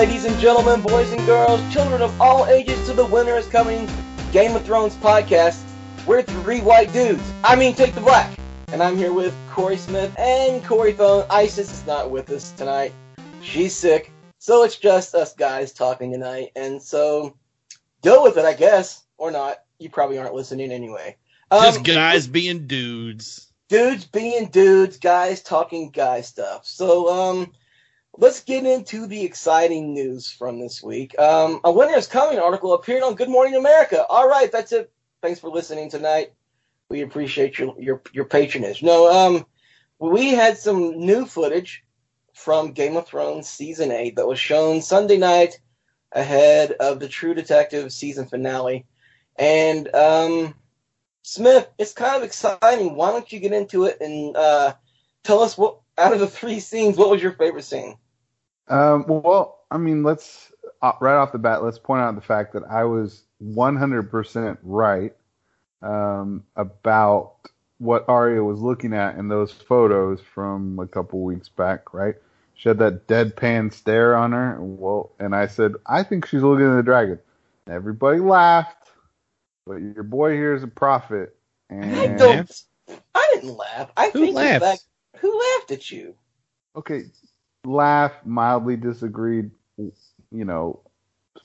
ladies and gentlemen, boys and girls, children of all ages, to the winner is coming Game of Thrones podcast. We're three white dudes. I mean, take the black. And I'm here with Corey Smith and Corey Phone. Isis is not with us tonight. She's sick. So it's just us guys talking tonight. And so deal with it, I guess. Or not. You probably aren't listening anyway. Um, just guys being dudes. Dudes being dudes, guys talking guy stuff. So, um, let's get into the exciting news from this week. Um, a winner is coming article appeared on Good Morning America. All right, that's it. Thanks for listening tonight. We appreciate your your your patronage. No, um, we had some new footage from Game of Thrones season eight that was shown Sunday night ahead of the True Detective season finale. And um, Smith, it's kind of exciting. Why don't you get into it and uh, tell us what out of the three scenes, what was your favorite scene? Um, well, I mean, let's uh, right off the bat, let's point out the fact that I was 100% right um, about what Arya was looking at in those photos from a couple weeks back, right? She had that deadpan stare on her. Well, and I said, I think she's looking at the dragon. Everybody laughed, but your boy here is a prophet. And I don't. I didn't laugh. I who think laughed? Back, who laughed at you? Okay, laugh, mildly disagreed. You know,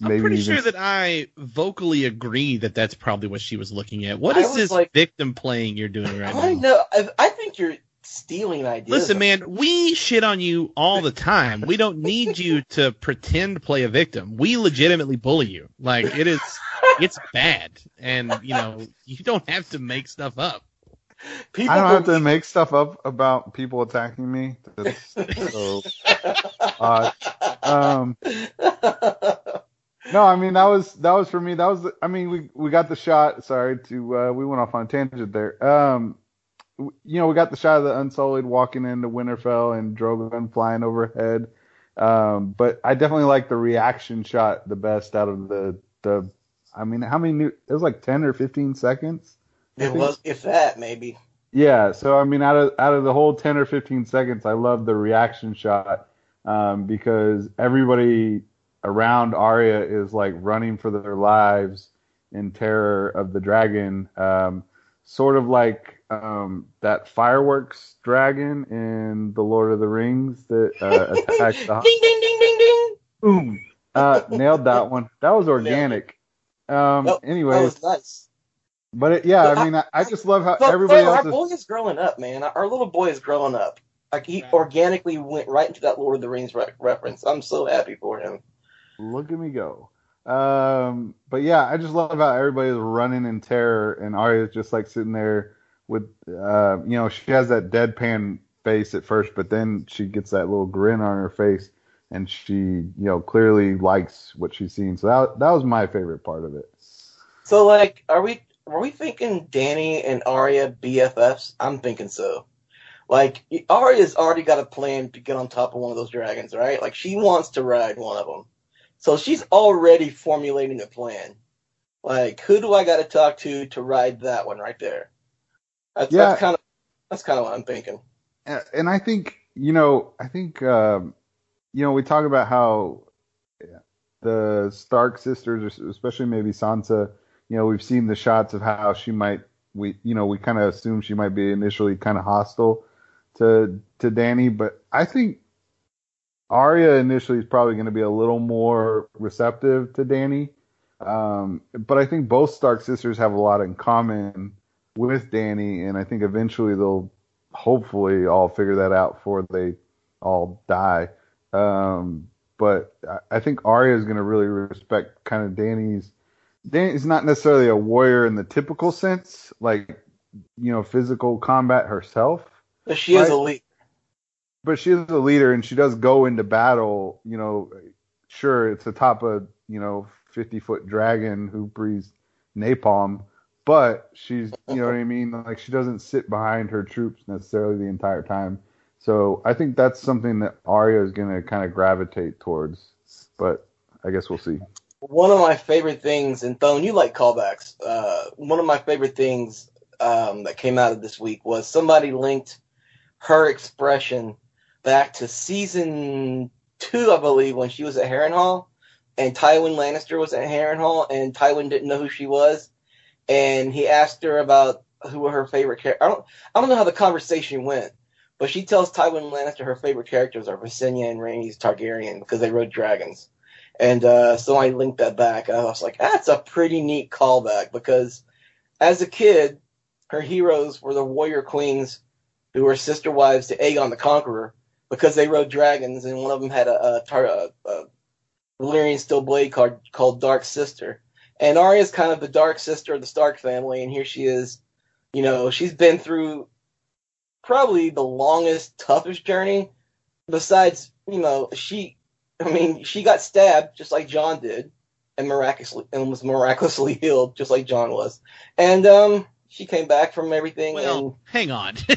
I'm pretty sure that I vocally agree that that's probably what she was looking at. What I is was this like- victim playing you're doing right I now? know. I, I think you're stealing ideas. Listen, man, we shit on you all the time. We don't need you to pretend to play a victim. We legitimately bully you. Like it is, it's bad, and you know you don't have to make stuff up. People I don't have to make stuff up about people attacking me. That's so odd. Um, no, I mean that was that was for me. That was I mean we we got the shot. Sorry to uh, we went off on a tangent there. Um, you know we got the shot of the Unsullied walking into Winterfell and Drogon flying overhead. Um, but I definitely like the reaction shot the best out of the the. I mean, how many? New, it was like ten or fifteen seconds. It was, if that, maybe. Yeah, so I mean, out of out of the whole ten or fifteen seconds, I love the reaction shot um, because everybody around Arya is like running for their lives in terror of the dragon, um, sort of like um, that fireworks dragon in the Lord of the Rings that uh, attacked the ding, ding, ding, ding, ding. boom. Uh, nailed that one. That was organic. Um, That- That anyways, was nice. But it, yeah, But I mean, I, I just love how But everybody Phil, else our is. boy is growing up, man. Our little boy is growing up. Like he Right. organically went right into that Lord of the Rings re- reference. I'm so happy for him. Look at me go. Um, but yeah, I just love how everybody's running in terror, and Arya's just like sitting there with, uh, you know, she has that deadpan face at first, but then she gets that little grin on her face, and she, you know, clearly likes what she's seeing. So that that was my favorite part of it. So like, are we are we thinking Dany and Arya BFFs? I'm thinking so. Like Arya's already got a plan to get on top of one of those dragons, right? Like she wants to ride one of them. So she's already formulating a plan. Like, who do I got to talk to to ride that one right there? That's, Yeah. that's kind of that's kind of what I'm thinking. And and I think, you know, I think, um, you know, we talk about how the Stark sisters, especially maybe Sansa, you know, we've seen the shots of how she might, we, you know, we kind of assume she might be initially kind of hostile to to Dany, but I think Arya initially is probably going to be a little more receptive to Dany. Um, but I think both Stark sisters have a lot in common with Dany, and I think eventually they'll hopefully all figure that out before they all die. Um, but I- I think Arya is going to really respect kind of Dany's. Dany's not necessarily a warrior in the typical sense, like you know, physical combat herself But she is Right. elite. but she is a leader and she does go into battle. You know, sure, it's atop a you know fifty foot dragon who breathes napalm, but she's you know what I mean. Like she doesn't sit behind her troops necessarily the entire time. So I think that's something that Arya is going to kind of gravitate towards. But I guess we'll see. One of my favorite things, and Thone, you like callbacks. Uh, one of my favorite things um, that came out of this week was somebody linked her expression back to season two, I believe, when she was at Harrenhal, and Tywin Lannister was at Harrenhal, and Tywin didn't know who she was, and he asked her about who her favorite character. I don't, I don't know how the conversation went, but she tells Tywin Lannister her favorite characters are Visenya and Rhaenys Targaryen because they rode dragons. And uh, so I linked that back. I was like, that's a pretty neat callback because as a kid, her heroes were the warrior queens who were sister wives to Aegon the Conqueror because they rode dragons, and one of them had a, a, a, a Valyrian steel blade called, called Dark Sister. And Arya is kind of the dark sister of the Stark family, and here she is. You know, she's been through probably the longest, toughest journey. Besides, you know, she, I mean, she got stabbed just like Jon did, and miraculously and was miraculously healed just like Jon was. And um, she came back from everything. Well, and hang on.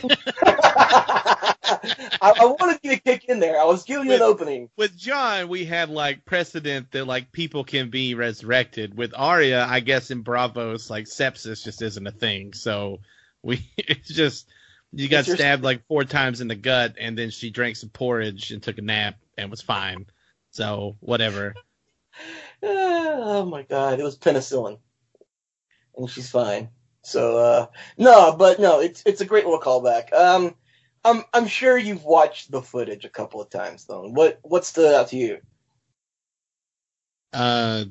I, I wanted you to kick in there. I was giving you an opening. With Jon, we have like precedent that like people can be resurrected. With Arya, I guess in Braavos, like sepsis just isn't a thing. So we, it's just you got stabbed like four times in the gut, and then she drank some porridge and took a nap and was fine. So whatever. oh my god, it was penicillin, and she's fine. So uh, no, but no, it's it's a great little callback. Um, I'm I'm sure you've watched the footage a couple of times though. What what stood out to you? Uh,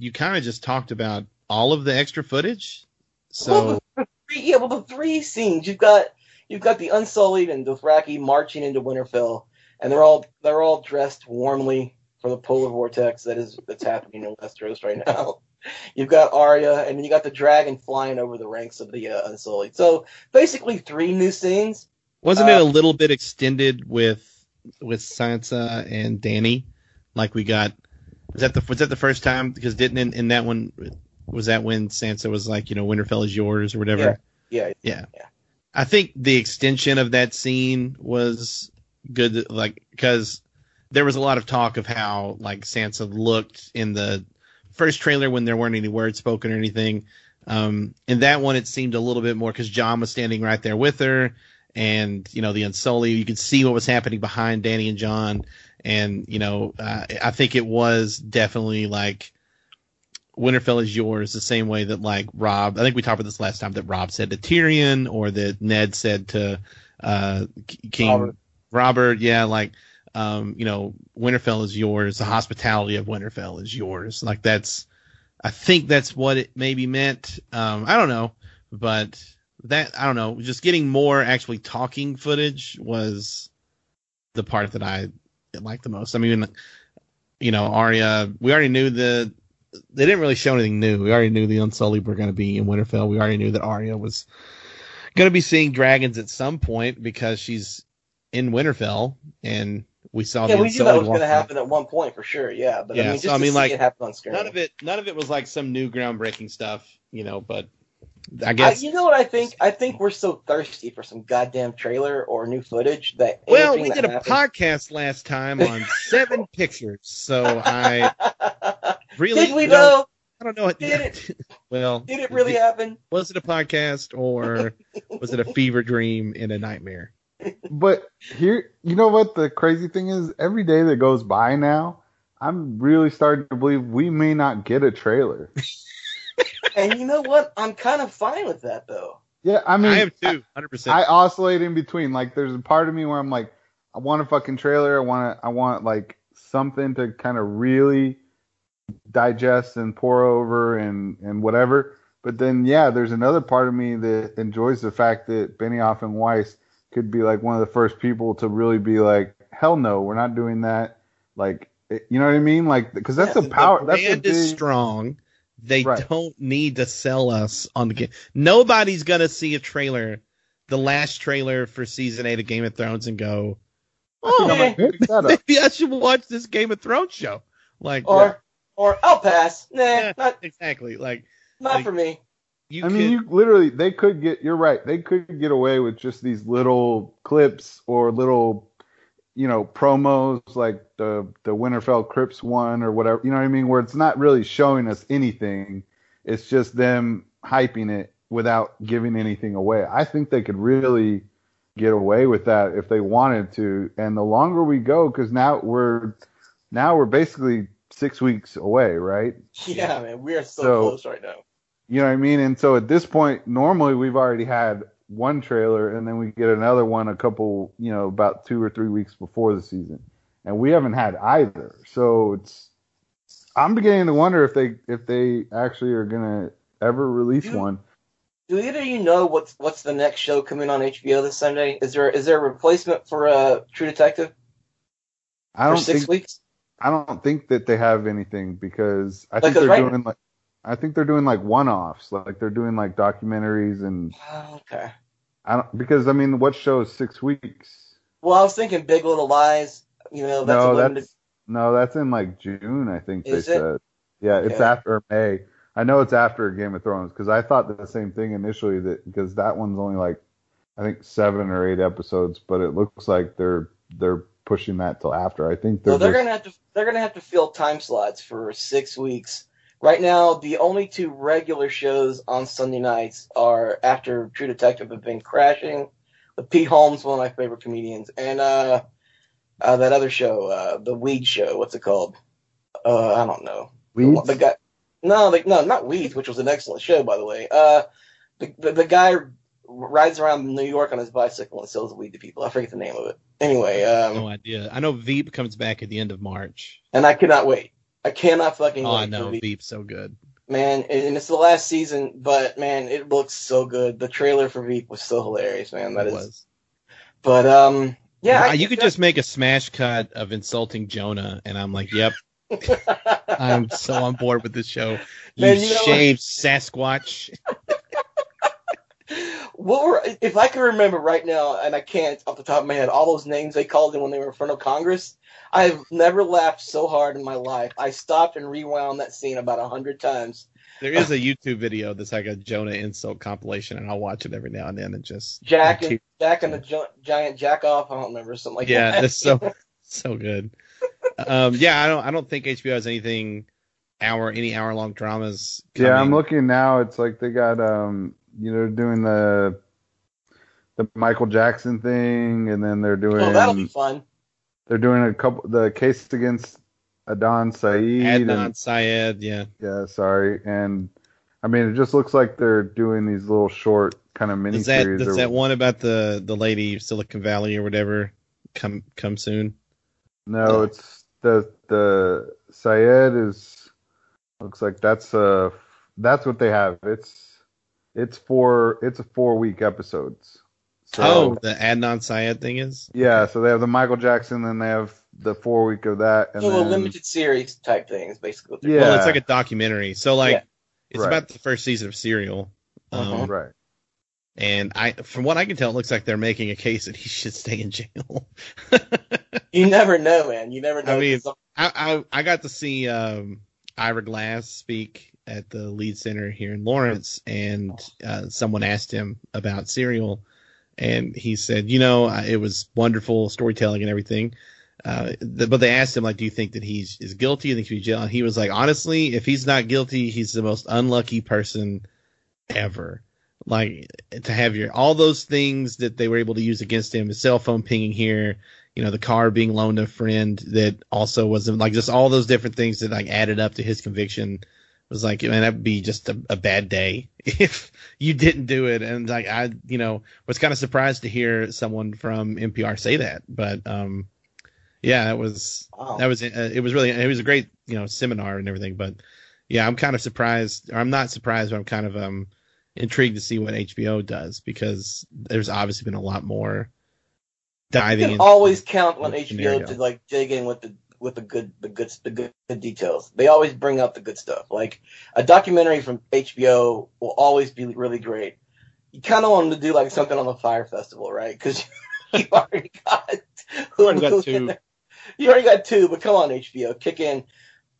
you kind of just talked about all of the extra footage. So Well, three, yeah, well the three scenes you've got you've got the Unsullied and Dothraki marching into Winterfell, and they're all they're all dressed warmly for the polar vortex that is that's happening in Westeros right now. You've got Arya, and you got the dragon flying over the ranks of the uh, Unsullied. So basically, three new scenes. wasn't it uh, a little bit extended with with Sansa and Dany? Like we got was that the was that the first time? Because didn't in, in that one was that when Sansa was like you know Winterfell is yours or whatever. Yeah, Yeah. Yeah. I think the extension of that scene was good, like, because there was a lot of talk of how, like, Sansa looked in the first trailer when there weren't any words spoken or anything. Um, in that one, it seemed a little bit more because Jon was standing right there with her, and, you know, the Unsullied, you could see what was happening behind Dany and Jon. And, you know, uh, I think it was definitely like, Winterfell is yours the same way that like Robb I think we talked about this last time that Robb said to Tyrion or that Ned said to uh King Robert. Robert, yeah like um you know Winterfell is yours. The hospitality of Winterfell is yours. Like that's I think that's what it maybe meant. Um I don't know but that I don't know. Just getting more actually talking footage was the part that I liked the most. I mean you know Arya we already knew the they didn't really show anything new. We already knew the Unsullied were going to be in Winterfell. We already knew that Arya was going to be seeing dragons at some point because she's in Winterfell, and we saw yeah, the we knew that was going to happen at one point for sure. Yeah, but I Yeah, mean, just so I mean, like, it on screen. None of it, none of it was like some new groundbreaking stuff, you know. But I I, guess you know what I think? I think we're so thirsty for some goddamn trailer or new footage that well, we that did a podcast last time on seven pictures, so I really Did we though? I don't know. What, Did it? well, Did it really happen? was it a podcast or was it a fever dream in a nightmare? But here, you know what the crazy thing is? Every day that goes by now, I'm really starting to believe we may not get a trailer. And you know what? I'm kind of fine with that though. Yeah, I mean, I have two, hundred percent. I oscillate in between. Like, there's a part of me where I'm like, I want a fucking trailer. I want to, I want like something to kind of really digest and pour over and and whatever. But then, yeah, there's another part of me that enjoys the fact that Benioff and Weiss could be like one of the first people to really be like, hell no, we're not doing that. Like, eh, you know what I mean? Like, because that's Yeah, a power. the That's a brand is strong. They Right. don't need to sell us on the game. Nobody's gonna see a trailer, the last trailer for season eight of Game of Thrones, and go, I think I "Oh, might pick that up. maybe I should watch this Game of Thrones show." Like, Or or I'll pass. Nah, Yeah. not exactly. Like, not Like- for me. You I could, mean, you literally they could get. You're right. They could get away with just these little clips or little, you know, promos like the the Winterfell Crypts one or whatever. You know what I mean? Where it's not really showing us anything. It's just them hyping it without giving anything away. I think they could really get away with that if they wanted to. And the longer we go, because now we're now we're basically six weeks away, right? Yeah, man, we are so, So- close right now. You know what I mean? And so at this point, normally we've already had one trailer, and then we get another one a couple, you know, about two or three weeks before the season, and we haven't had either. So it's I'm beginning to wonder if they if they actually are gonna ever release Dude, one. Do either of you know what's what's the next show coming on HBO this Sunday? Is there is there a replacement for uh, True Detective I for don't six think weeks? I don't think that they have anything because I think they're right- doing like I think they're doing like one-offs, like they're doing like documentaries and Oh, okay. I don't because I mean, what show is six weeks? Well, I was thinking Big Little Lies. You know, that's a no, limited. that's no, that's in like June, I think Is they it? said. Yeah, it's after May. I know it's after Game of Thrones because I thought the same thing initially that because that one's only like I think seven or eight episodes, but it looks like they're they're pushing that till after. I think they're, So they're just- gonna have to they're gonna have to fill time slots for six weeks. Right now, the only two regular shows on Sunday nights are after True Detective have been crashing. With Pete Holmes, one of my favorite comedians, and uh, uh that other show, uh, the Weed Show. What's it called? Uh, I don't know. Weeds? The guy, no, the, no, not Weeds, which was an excellent show, by the way. Uh, the, the the guy rides around New York on his bicycle and sells weed to people. I forget the name of it. Anyway, um, No idea. I know Veep comes back at the end of March. and I cannot wait. I cannot fucking Oh, wait. I know for Veep. So good. man, and it's the last season, but man, it looks so good. The trailer for Veep was so hilarious, man. That it is, was. but um, yeah, you could just make a smash cut of insulting Jonah, and I'm like, yep, I'm so on board with this show. You, Man, you know shaved Sasquatch. what were if I can remember right now, and I can't off the top of my head, all those names they called him when they were in front of Congress. I've never laughed so hard in my life. I stopped and rewound that scene about a hundred times. There is a YouTube video that's like a Jonah insult compilation, and I'll watch it every now and then and just Jack like, and Jack and the gi- giant jack off. I don't remember something like yeah, that. that's so so good. Um, yeah, I don't I don't think HBO has anything hour any hour long dramas. Yeah, I'm looking now. It's like they got um, you know, doing the the Michael Jackson thing, and then they're doing Oh, that'll be fun. they're doing a couple the case against Adon Saeed. Adnan and, Syed, yeah. yeah, sorry, and I mean it just looks like they're doing these little short kind of mini Does that series. does that one about the the lady Silicon Valley or whatever come come soon? No, it's the the Syed is looks like that's uh that's what they have. It's it's four it's a four week episodes. So, oh, the Adnan Syed thing is. Yeah, so they have the Michael Jackson, then they have the four week of that, and So a limited series type thing is basically what Yeah. Well, it's like a documentary. So like, Yeah. it's Right. about the first season of Serial. Um, Uh-huh. right. And I, from what I can tell, it looks like they're making a case that he should stay in jail. You never know, man. You never know. I mean, I, I I got to see um, Ira Glass speak at the Lied Center here in Lawrence, and uh, someone asked him about Serial, and he said, you know, it was wonderful storytelling and everything. Uh, th- but they asked him like, do you think that he's is guilty? You think he's jail? And he was like, honestly, if he's not guilty, he's the most unlucky person ever. Like to have your all those things that they were able to use against him, his cell phone pinging here, you know, the car being loaned to a friend that also wasn't like just all those different things that like added up to his conviction was like, man, that'd be just a, a bad day if you didn't do it. And like, I, you know, was kind of surprised to hear someone from NPR say that, but, um, yeah, that was, wow. that was, uh, it was really, it was a great, you know, seminar and everything, but yeah, I'm kind of surprised, or I'm not surprised, but I'm kind of, um, intrigued to see what HBO does because there's obviously been a lot more you diving can into always count on HBO scenario. to like dig in with the with the good the good the good, details. They always bring up the good stuff. Like a documentary from HBO will always be really great. You kind of want them to do like something on the Fire Festival, right? Because you already got already got two. You already got two, but come on, HBO, kick in.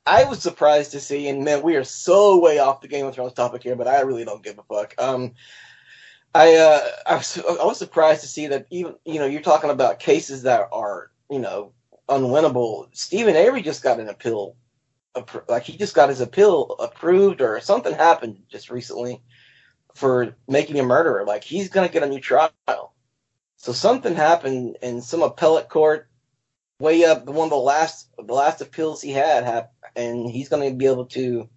I was surprised to see, and man, we are so way off the Game of Thrones topic here, but I really don't give a fuck. Um, I uh, I was I was surprised to see that even you know you're talking about cases that are you know unwinnable. Steven Avery just got an appeal, like he just got his appeal approved or something happened just recently for making a murderer. Like he's gonna get a new trial. So something happened in some appellate court, way up the one of the last the last appeals he had, and he's to be able to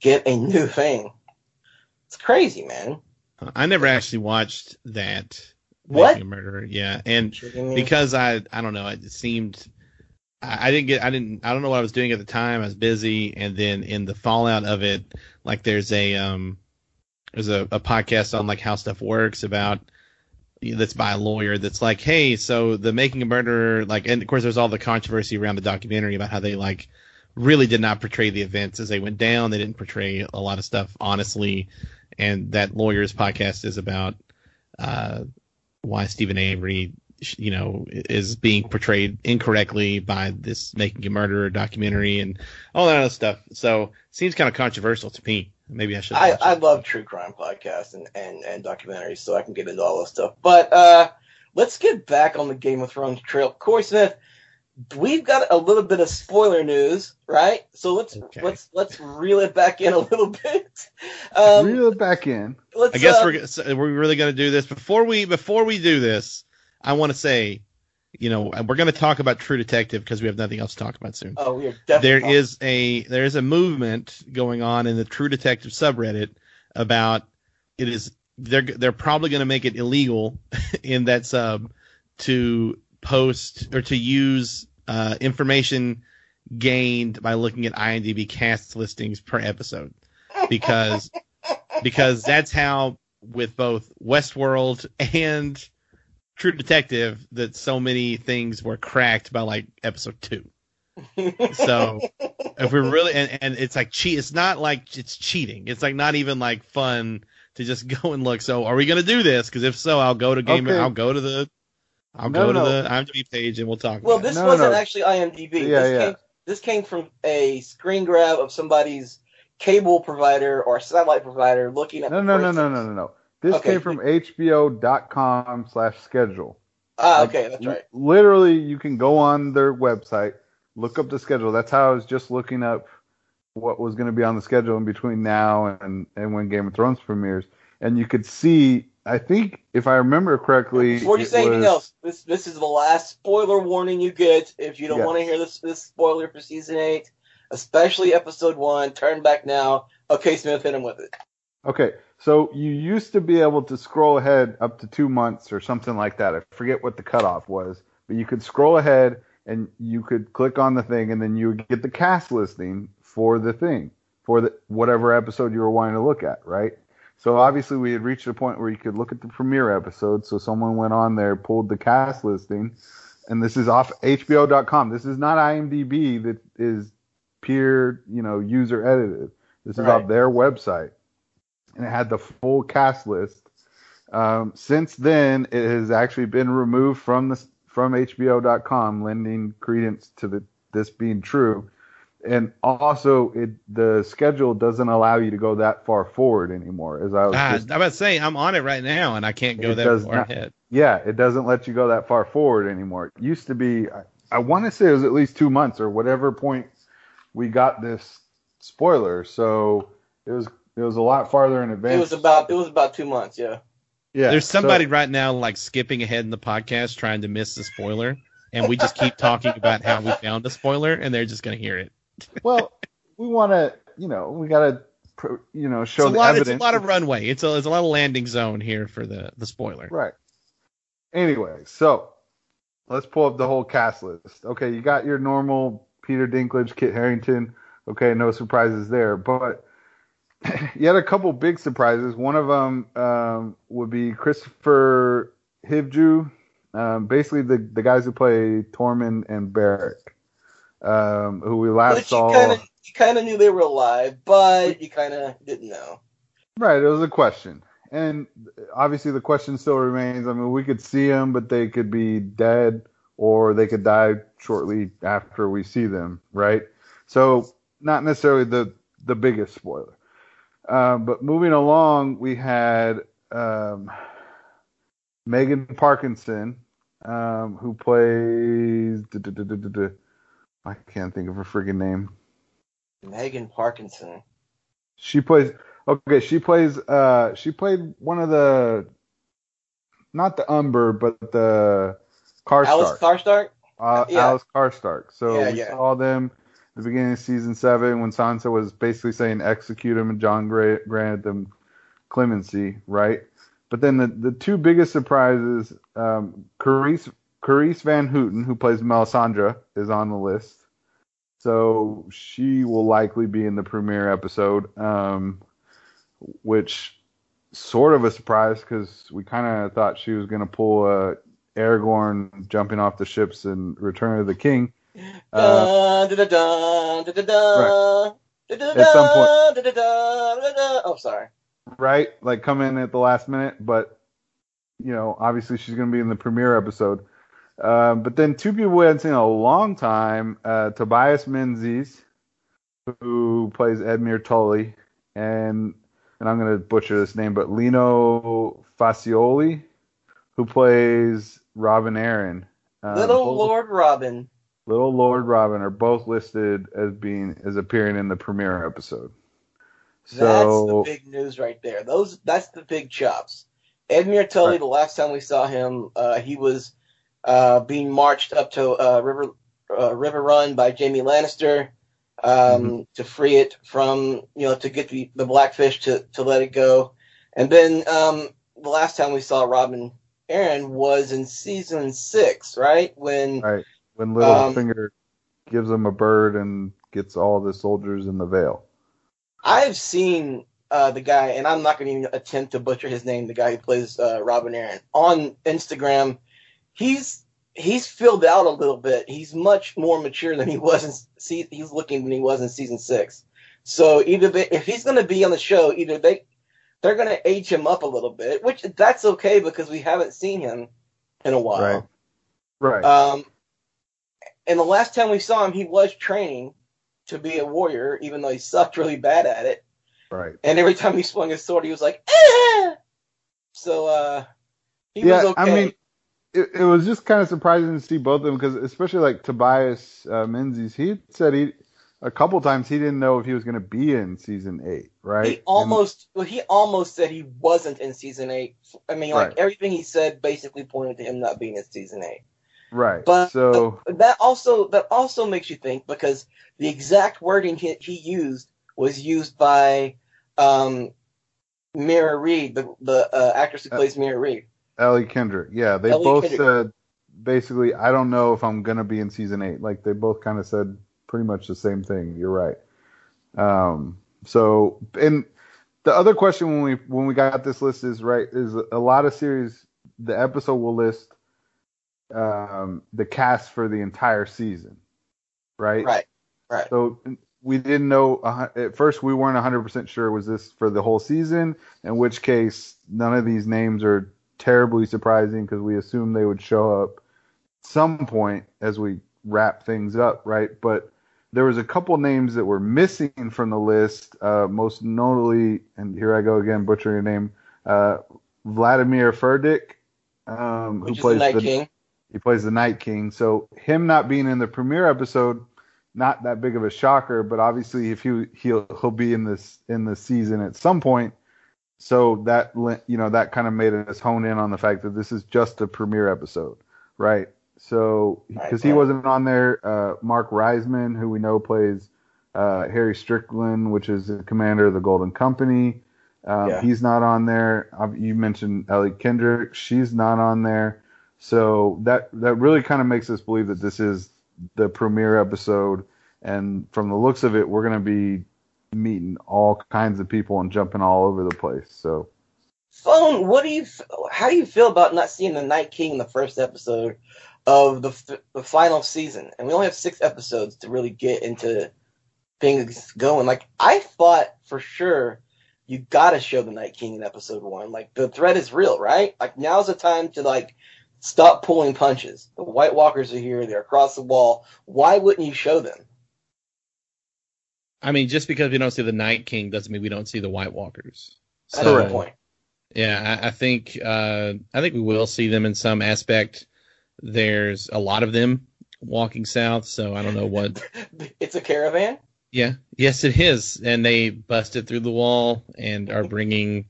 get a new thing. It's crazy, man. I never actually watched that. What? A Murderer. Yeah, and because I I don't know, it seemed I, I didn't get I didn't I don't know what I was doing at the time. I was busy, and then in the fallout of it, like there's a um there's a, a podcast on like how stuff works about that's by a lawyer that's like, hey, so the making a murderer, like, and of course there's all the controversy around the documentary about how they like really did not portray the events as they went down. They didn't portray a lot of stuff honestly, and that lawyer's podcast is about uh, why Steven Avery, you know, is being portrayed incorrectly by this making a murderer documentary and all that other stuff. So seems kind of controversial to me. Maybe I should. I, I love true crime podcasts and, and, and documentaries, so I can get into all this stuff. But uh, let's get back on the Game of Thrones trail. Corey Smith, we've got a little bit of spoiler news, right? So let's Okay. let's let's reel it back in a little bit. Um, Reel it back in. let's, I guess uh, we're so we're really going to do this before we before we do this. I want to say, you know, we're going to talk about True Detective because we have nothing else to talk about soon. Oh, we are definitely. there is a there is a movement going on in the True Detective subreddit about it is they're they're probably going to make it illegal in that sub to post or to use uh, information gained by looking at IMDb cast listings per episode because because that's how with both Westworld and True Detective that so many things were cracked by like episode two. So if we're really and, and it's like cheat it's not like it's cheating it's like not even like fun to just go and look so are we gonna do this because if so i'll go to game Okay. i'll go to the i'll No, go no. to the imdb page and we'll talk well, about this. No, wasn't no. actually IMDb. Yeah, this yeah. Came, this came from a screen grab of somebody's cable provider or satellite provider looking at. No, no, no, no, no, no, no. This Okay. came from HBO.com slash schedule. Ah, Like, okay, that's right. Literally, you can go on their website, look up the schedule. That's how I was just looking up what was going to be on the schedule in between now and, and when Game of Thrones premieres. And you could see, I think, if I remember correctly, Before you say anything else, this this is the last spoiler warning you get if you don't Yeah. want to hear this this spoiler for season eight, especially episode one. Turn back now. Okay, Smith, hit him with it. Okay, so you used to be able to scroll ahead up to two months or something like that. I forget what the cutoff was, but you could scroll ahead and you could click on the thing, and then you would get the cast listing for the thing for the whatever episode you were wanting to look at, right? So obviously we had reached a point where you could look at the premiere episode. So someone went on there, pulled the cast listing, and this is off HBO.com. This is not IMDb that is peer, you know, user edited. This is Right. off their website and it had the full cast list. Um, since then, it has actually been removed from the from HBO.com, lending credence to the this being true. And also, it the schedule doesn't allow you to go that far forward anymore. As I was, ah, just- i'm about to say i'm on it right now and i can't go It that far not- ahead yeah, it doesn't let you go that far forward anymore. It used to be, I, I want to say it was at least two months or whatever point we got this spoiler. So it was it was a lot farther in advance. It was about it was about two months. Yeah. yeah. there's so- somebody right now like skipping ahead in the podcast trying to miss the spoiler and we just keep talking about how we found the spoiler and they're just going to hear it well, we want to, you know, we got to, you know, show it's a the lot evidence. it's a lot of runway it's a, it's a lot of landing zone here for the the spoiler Right. Anyway, so let's pull up the whole cast list. Okay, you got your normal Peter Dinklage, Kit Harington. Okay, no surprises there, but you had a couple big surprises. One of them um, would be Kristofer Hivju, um, basically the the guys who play Tormund and Beric, um, who we last Which saw. you kind of you kind of knew they were alive, but you kind of didn't know. Right, it was a question. And obviously the question still remains. I mean, we could see them, but they could be dead or they could die shortly after we see them, right? So not necessarily the the biggest spoiler. Um, but moving along, we had um, Megan Parkinson, um, who plays. I can't think of her freaking name. Megan Parkinson. She plays okay. She plays. Uh, she played one of the not the Umber, but the Karstark. Alys Karstark. uh, Yeah. Alys Karstark. So Yeah, we yeah. saw them at the beginning of season seven when Sansa was basically saying execute him, and Jon gra- granted them clemency, right? But then the, the two biggest surprises, um, Carice, Carice Van Houten, who plays Melisandre, is on the list. So she will likely be in the premiere episode, um, which sort of a surprise because we kind of thought she was going to pull uh, Aragorn jumping off the ships in Return of the King. Uh, At some point. Oh, sorry. right? Like come in at the last minute, but you know, obviously she's going to be in the premiere episode. Um, but then two people we hadn't seen in a long time, uh, Tobias Menzies, who plays Edmure Tully, and and I'm going to butcher this name, but Lino Facioli, who plays Robin Arryn. Um, Little both- Lord Robin. Little Lord Robin are both listed as being as appearing in the premiere episode. That's So the big news right there. Those that's the big chops. Edmure Tully, Right. the last time we saw him, uh, he was uh, being marched up to uh, River uh, Riverrun by Jaime Lannister um, Mm-hmm. to free it from you know to get the, the blackfish to, to let it go, and then um, the last time we saw Robin Arryn was in season six, right when Right. When Um, Littlefinger gives him a bird and gets all the soldiers in the Vale. I've seen uh, the guy, and I'm not going to even attempt to butcher his name. The guy who plays uh, Robin Arryn on Instagram. He's he's filled out a little bit. He's much more mature than he was in se- he's looking than he was in season six. So either they, if he's going to be on the show, either they they're going to age him up a little bit, which that's okay because we haven't seen him in a while. Right. Right. Um, and the last time we saw him, he was training to be a warrior, even though he sucked really bad at it. right. And every time he swung his sword, he was like, "Ah!" So uh, he Yeah, was okay. I mean, it, it was just kind of surprising to see both of them because, especially like Tobias uh, Menzies, he said he a couple times he didn't know if he was going to be in season eight. Right. he almost well, he almost said he wasn't in season eight. I mean, like Right. everything he said basically pointed to him not being in season eight. Right. But so that also that also makes you think because the exact wording he, he used was used by um, Meera Reed, the the uh, actress who Uh, plays Meera Reed. Ellie Kendrick. Yeah, they Ellie both Kendrick. said basically, I don't know if I'm gonna be in season eight. Like they both kind of said pretty much the same thing. You're right. Um. So, and the other question when we when we got this list is right is a lot of series. The episode will list um the cast for the entire season, right? Right, right. So we didn't know uh, at first. We weren't 100 percent sure was this for the whole season. In which case, none of these names are terribly surprising because we assumed they would show up some point as we wrap things up, right? But there was a couple names that were missing from the list. Uh, most notably, and here I go again butchering your name, uh, Vladimir Furdik, um, who the plays Night the King. he plays the Night King. So him not being in the premiere episode, not that big of a shocker. But obviously, if he he'll he'll be in this in the season at some point. So that you know that kind of made us hone in on the fact that this is just a premiere episode, right? So because he wasn't on there, uh, Mark Reisman, who we know plays uh, Harry Strickland, which is the commander of the Golden Company. Um, Yeah. He's not on there. You mentioned Ellie Kendrick. She's not on there. So that that really kind of makes us believe that this is the premiere episode, and from the looks of it, we're going to be meeting all kinds of people and jumping all over the place. So Phone. What do you? How do you feel about not seeing the Night King in the first episode of the the final season? And we only have six episodes to really get into things going. Like I thought for sure, you got to show the Night King in episode one. Like the threat is real, right? Like now's the time to like stop pulling punches. The White Walkers are here. They're across the wall. Why wouldn't you show them? I mean, just because we don't see the Night King doesn't mean we don't see the White Walkers. That's So, the point. Yeah, I, I think uh, I think we will see them in some aspect. There's a lot of them walking south, so I don't know what. It's a caravan. Yeah, yes, it is, and they busted through the wall and are bringing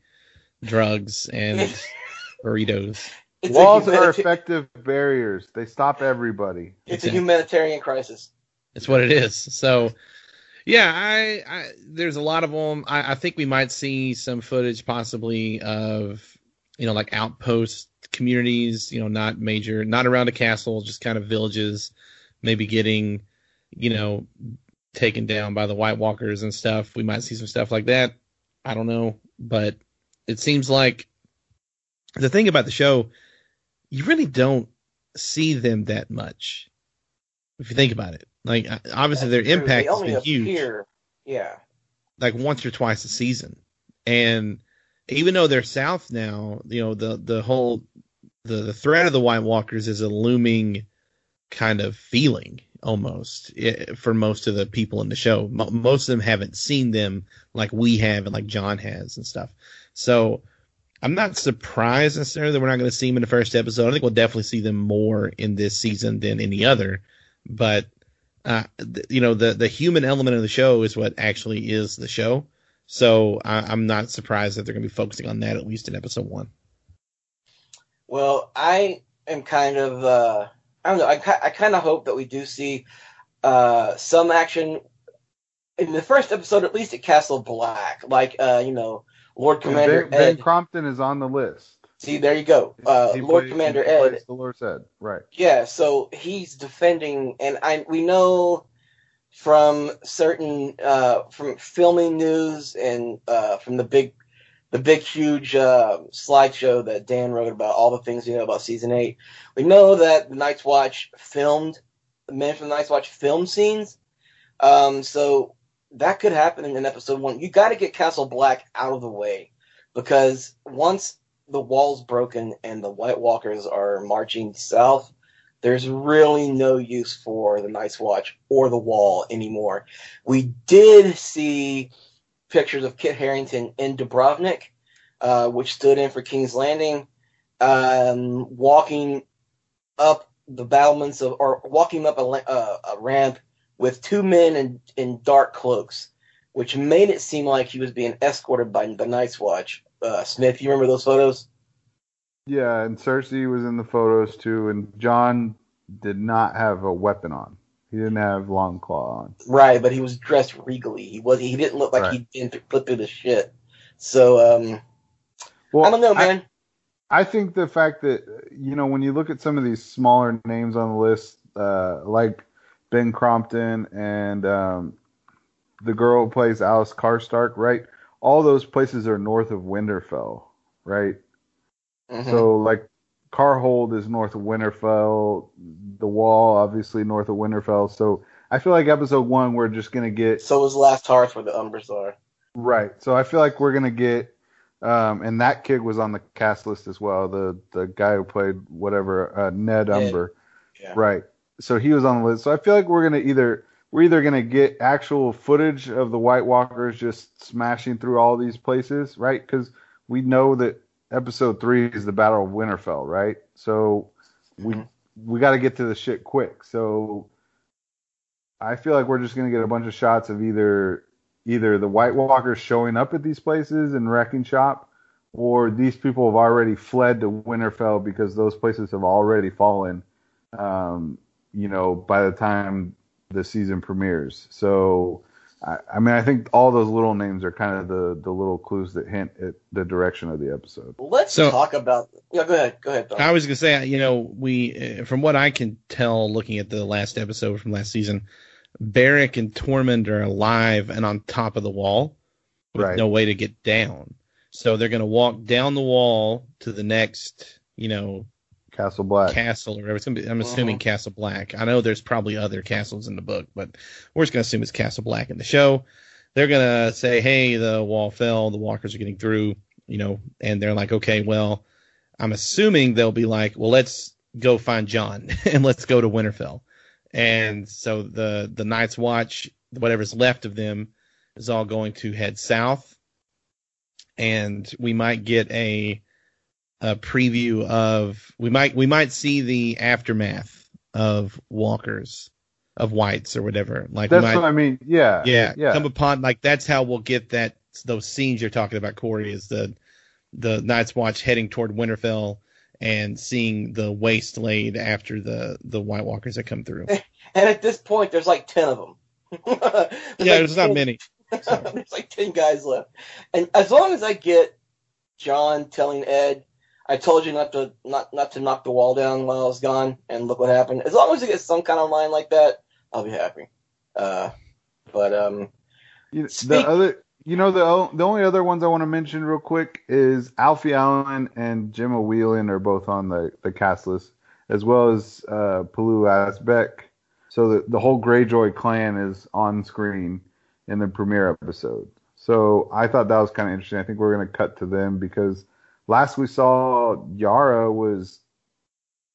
drugs and burritos. It's Walls a are effective barriers. They stop everybody. It's a humanitarian crisis. It's what it is. So, yeah, I, I there's a lot of them. I, I think we might see some footage possibly of you know like outpost communities. You know, not major, not around a castle, just kind of villages, maybe getting you know taken down by the White Walkers and stuff. We might see some stuff like that. I don't know, but it seems like the thing about the show, you really don't see them that much. If you think about it, like obviously their That's true. impact has been huge, appear- Yeah. like once or twice a season, and even though they're south now, you know the the whole the, the threat of the White Walkers is a looming kind of feeling almost eh, for most of the people in the show. Mo most of them haven't seen them like we have and like Jon has and stuff. So I'm not surprised necessarily that we're not going to see them in the first episode. I think we'll definitely see them more in this season than any other. But uh, th- you know, the the human element of the show is what actually is the show. So I, I'm not surprised that they're going to be focusing on that at least in episode one. Well, I am kind of, uh, I don't know, I, ki- I kind of hope that we do see uh, some action in the first episode, at least at Castle Black. Like, uh, you know, Lord Commander ben, Ben Ed. Crompton is on the list. See, there you go. Uh, Lord plays- Commander Ed. plays Dolorous Edd. Right. Yeah, so he's defending, and I we know from certain uh, from filming news and uh, from the big the big huge uh, slideshow that Dan wrote about all the things you know about season eight. We know that the Night's Watch filmed the Men from the Night's Watch film scenes, um, so that could happen in episode one. You got to get Castle Black out of the way because once the wall's broken and the White Walkers are marching south, there's really no use for the Night's Watch or the wall anymore. We did see pictures of Kit Harington in Dubrovnik, uh, which stood in for King's Landing, um, walking up the battlements of, or walking up a, uh, a ramp with two men in, in dark cloaks, which made it seem like he was being escorted by the Night's Watch. Uh, Smith, you remember those photos? Yeah, and Cersei was in the photos too, and Jon did not have a weapon on. He didn't have Longclaw on. Right, but he was dressed regally. He was he didn't look like Right. he'd been put through the shit. So um Well, I don't know, man. I think the fact that you know when you look at some of these smaller names on the list, uh, like Ben Crompton and um, the girl who plays Alys Karstark, right? All those places are north of Winterfell, right? Mhm. So like Karhold is north of Winterfell, the Wall obviously north of Winterfell. So I feel like episode one we're just gonna get so was Last Hearth where the Umbers are. Right. So I feel like we're gonna get, um, and that kid was on the cast list as well. The the guy who played whatever uh, Ned Ned. Umber. Yeah. Right. So he was on the list. So I feel like we're gonna either we're either gonna get actual footage of the White Walkers just smashing through all these places, right? Because we know that episode three is the Battle of Winterfell, right? So we Mhm. we got to get to the shit quick. So I feel like we're just gonna get a bunch of shots of either either the White Walkers showing up at these places and wrecking shop, or these people have already fled to Winterfell because those places have already fallen. Um, you know, by the time the season premieres. So, I, I mean, I think all those little names are kind of the the little clues that hint at the direction of the episode. Let's So- talk about Yeah, go ahead. Go ahead, Tom. I was gonna say, you know, we uh, from what I can tell, looking at the last episode from last season, Beric and Tormund are alive and on top of the wall with Right. no way to get down. So they're gonna walk down the wall to the next, you know, Castle Black. castle or whatever. It's gonna be, I'm assuming Uh-huh. Castle Black. I know there's probably other castles in the book, but we're just gonna assume it's Castle Black in the show. They're gonna say, "Hey, the wall fell. The walkers are getting through," you know, and they're like, "Okay, well." I'm assuming they'll be like, well, let's go find Jon and let's go to Winterfell. And so the the Night's Watch, whatever's left of them, is all going to head south, and we might get a a preview of we might we might see the aftermath of Walkers of Whites or whatever. Like That's might, what I mean. Yeah. yeah, Yeah. come upon like that's how we'll get that those scenes you're talking about, Corey, is the the Night's Watch heading toward Winterfell and seeing the waste laid after the the White Walkers that come through. And at this point, there's like ten of them. there's yeah, like there's not 10 many. there's like ten guys left, and as long as I get Jon telling Ed, "I told you not to not not to knock the wall down while I was gone," and look what happened. As long as you get some kind of line like that, I'll be happy. Uh, but um, You Speak- the other, you know, the the only other ones I want to mention real quick is Alfie Allen and Gemma Whelan are both on the the cast list, as well as uh, Pilou Asbæk. So the the whole Greyjoy clan is on screen in the premiere episode. So I thought that was kind of interesting. I think we're gonna cut to them because last we saw Yara was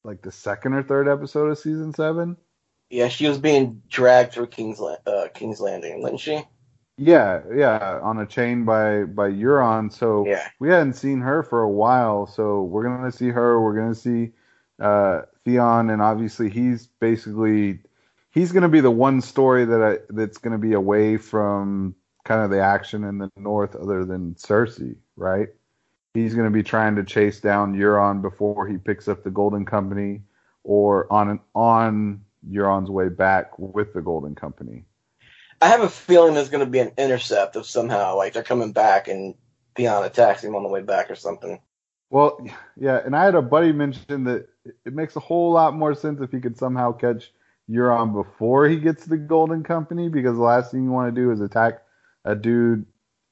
like the second or third episode of season seven. yeah, she was being dragged through King's uh, King's Landing, wasn't she? Yeah, yeah, on a chain by by Euron. So Yeah. we hadn't seen her for a while. So we're gonna see her. We're gonna see uh, Theon, and obviously he's basically he's gonna be the one story that I, that's gonna be away from kind of the action in the north, other than Cersei, right? He's gonna be trying to chase down Euron before he picks up the Golden Company, or on on Euron's way back with the Golden Company. I have a feeling there's going to be an intercept of somehow, like they're coming back and Theon attacks him on the way back or something. Well, yeah, and I had a buddy mention that it makes a whole lot more sense if he could somehow catch Euron before he gets the Golden Company, because the last thing you want to do is attack a dude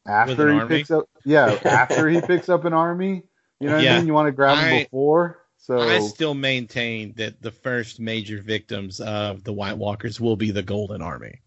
after he army? picks up. Yeah, after he picks up an army. You know what Yeah. I mean? You want to grab him I- before. So I still maintain that the first major victims of the White Walkers will be the Golden Army.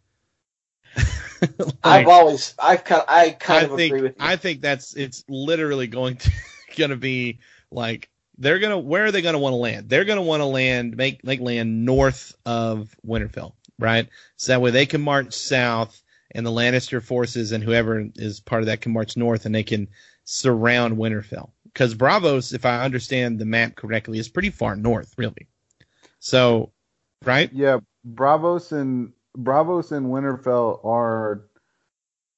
I've always, I've kind, I kind I of think agree with you. I think that's it's literally going to gonna be like they're gonna where are they gonna want to land? They're gonna want to land make make land north of Winterfell, right? So that way they can march south and the Lannister forces and whoever is part of that can march north and they can surround Winterfell. Because Braavos, if I understand the map correctly, is pretty far north, really. So, right? yeah, Braavos and Braavos and Winterfell are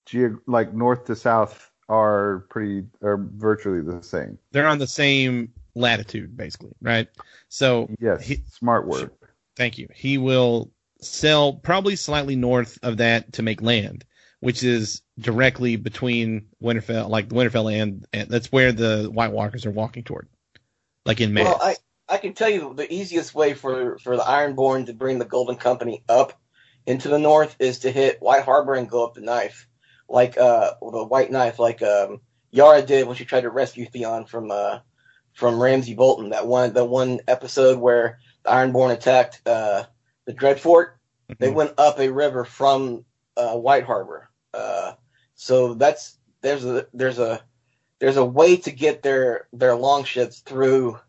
geog- like north to south are pretty are virtually the same. They're on the same latitude, basically, right? So Yes, He- smart word. Thank you. He will sell probably slightly north of that to make land, which is directly between Winterfell, like the Winterfell and, and that's where the White Walkers are walking toward, like in Mass. Well, I, I can tell you the easiest way for, for the Ironborn to bring the Golden Company up into the north is to hit White Harbor and go up the knife, like uh the White Knife, like um Yara did when she tried to rescue Theon from uh from Ramsay Bolton. That one that one episode where the Ironborn attacked uh the Dreadfort. They Mhm. went up a river from uh, White Harbor. Uh, so that's there's a there's a there's a way to get their their longships through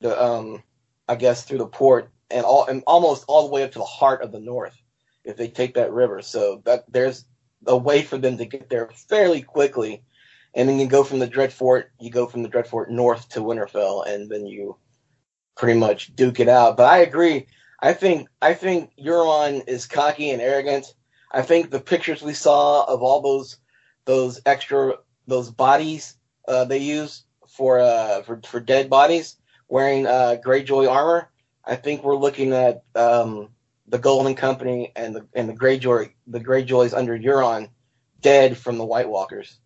the um I guess through the port and all and almost all the way up to the heart of the north if they take that river. So that there's a way for them to get there fairly quickly. And then you go from the Dreadfort, you go from the Dreadfort north to Winterfell, and then you pretty much duke it out. But I agree. I think I think Euron is cocky and arrogant. I think the pictures we saw of all those those extra those bodies uh, they use for uh, for for dead bodies wearing uh, Greyjoy armor. I think we're looking at um, the Golden Company and the and the Greyjoy the Greyjoys under Euron dead from the White Walkers.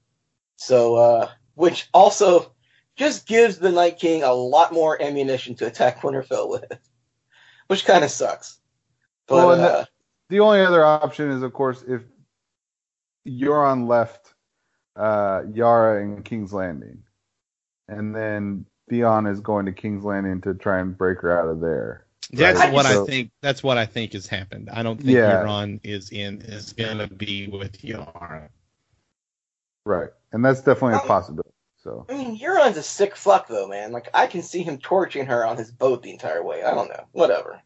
So uh, which also just gives the Night King a lot more ammunition to attack Winterfell with, which kind of sucks. But Well, uh, The only other option is, of course, if Euron left uh, Yara in King's Landing, and then Theon is going to King's Landing to try and break her out of there. That's Right. what I think. That's what I think has happened. I don't think Yeah. Euron is in is gonna be with Yara. Right, and that's definitely a Um, possibility. So I mean, Euron's a sick fuck though, man. Like I can see him torching her on his boat the entire way. I don't know. Whatever.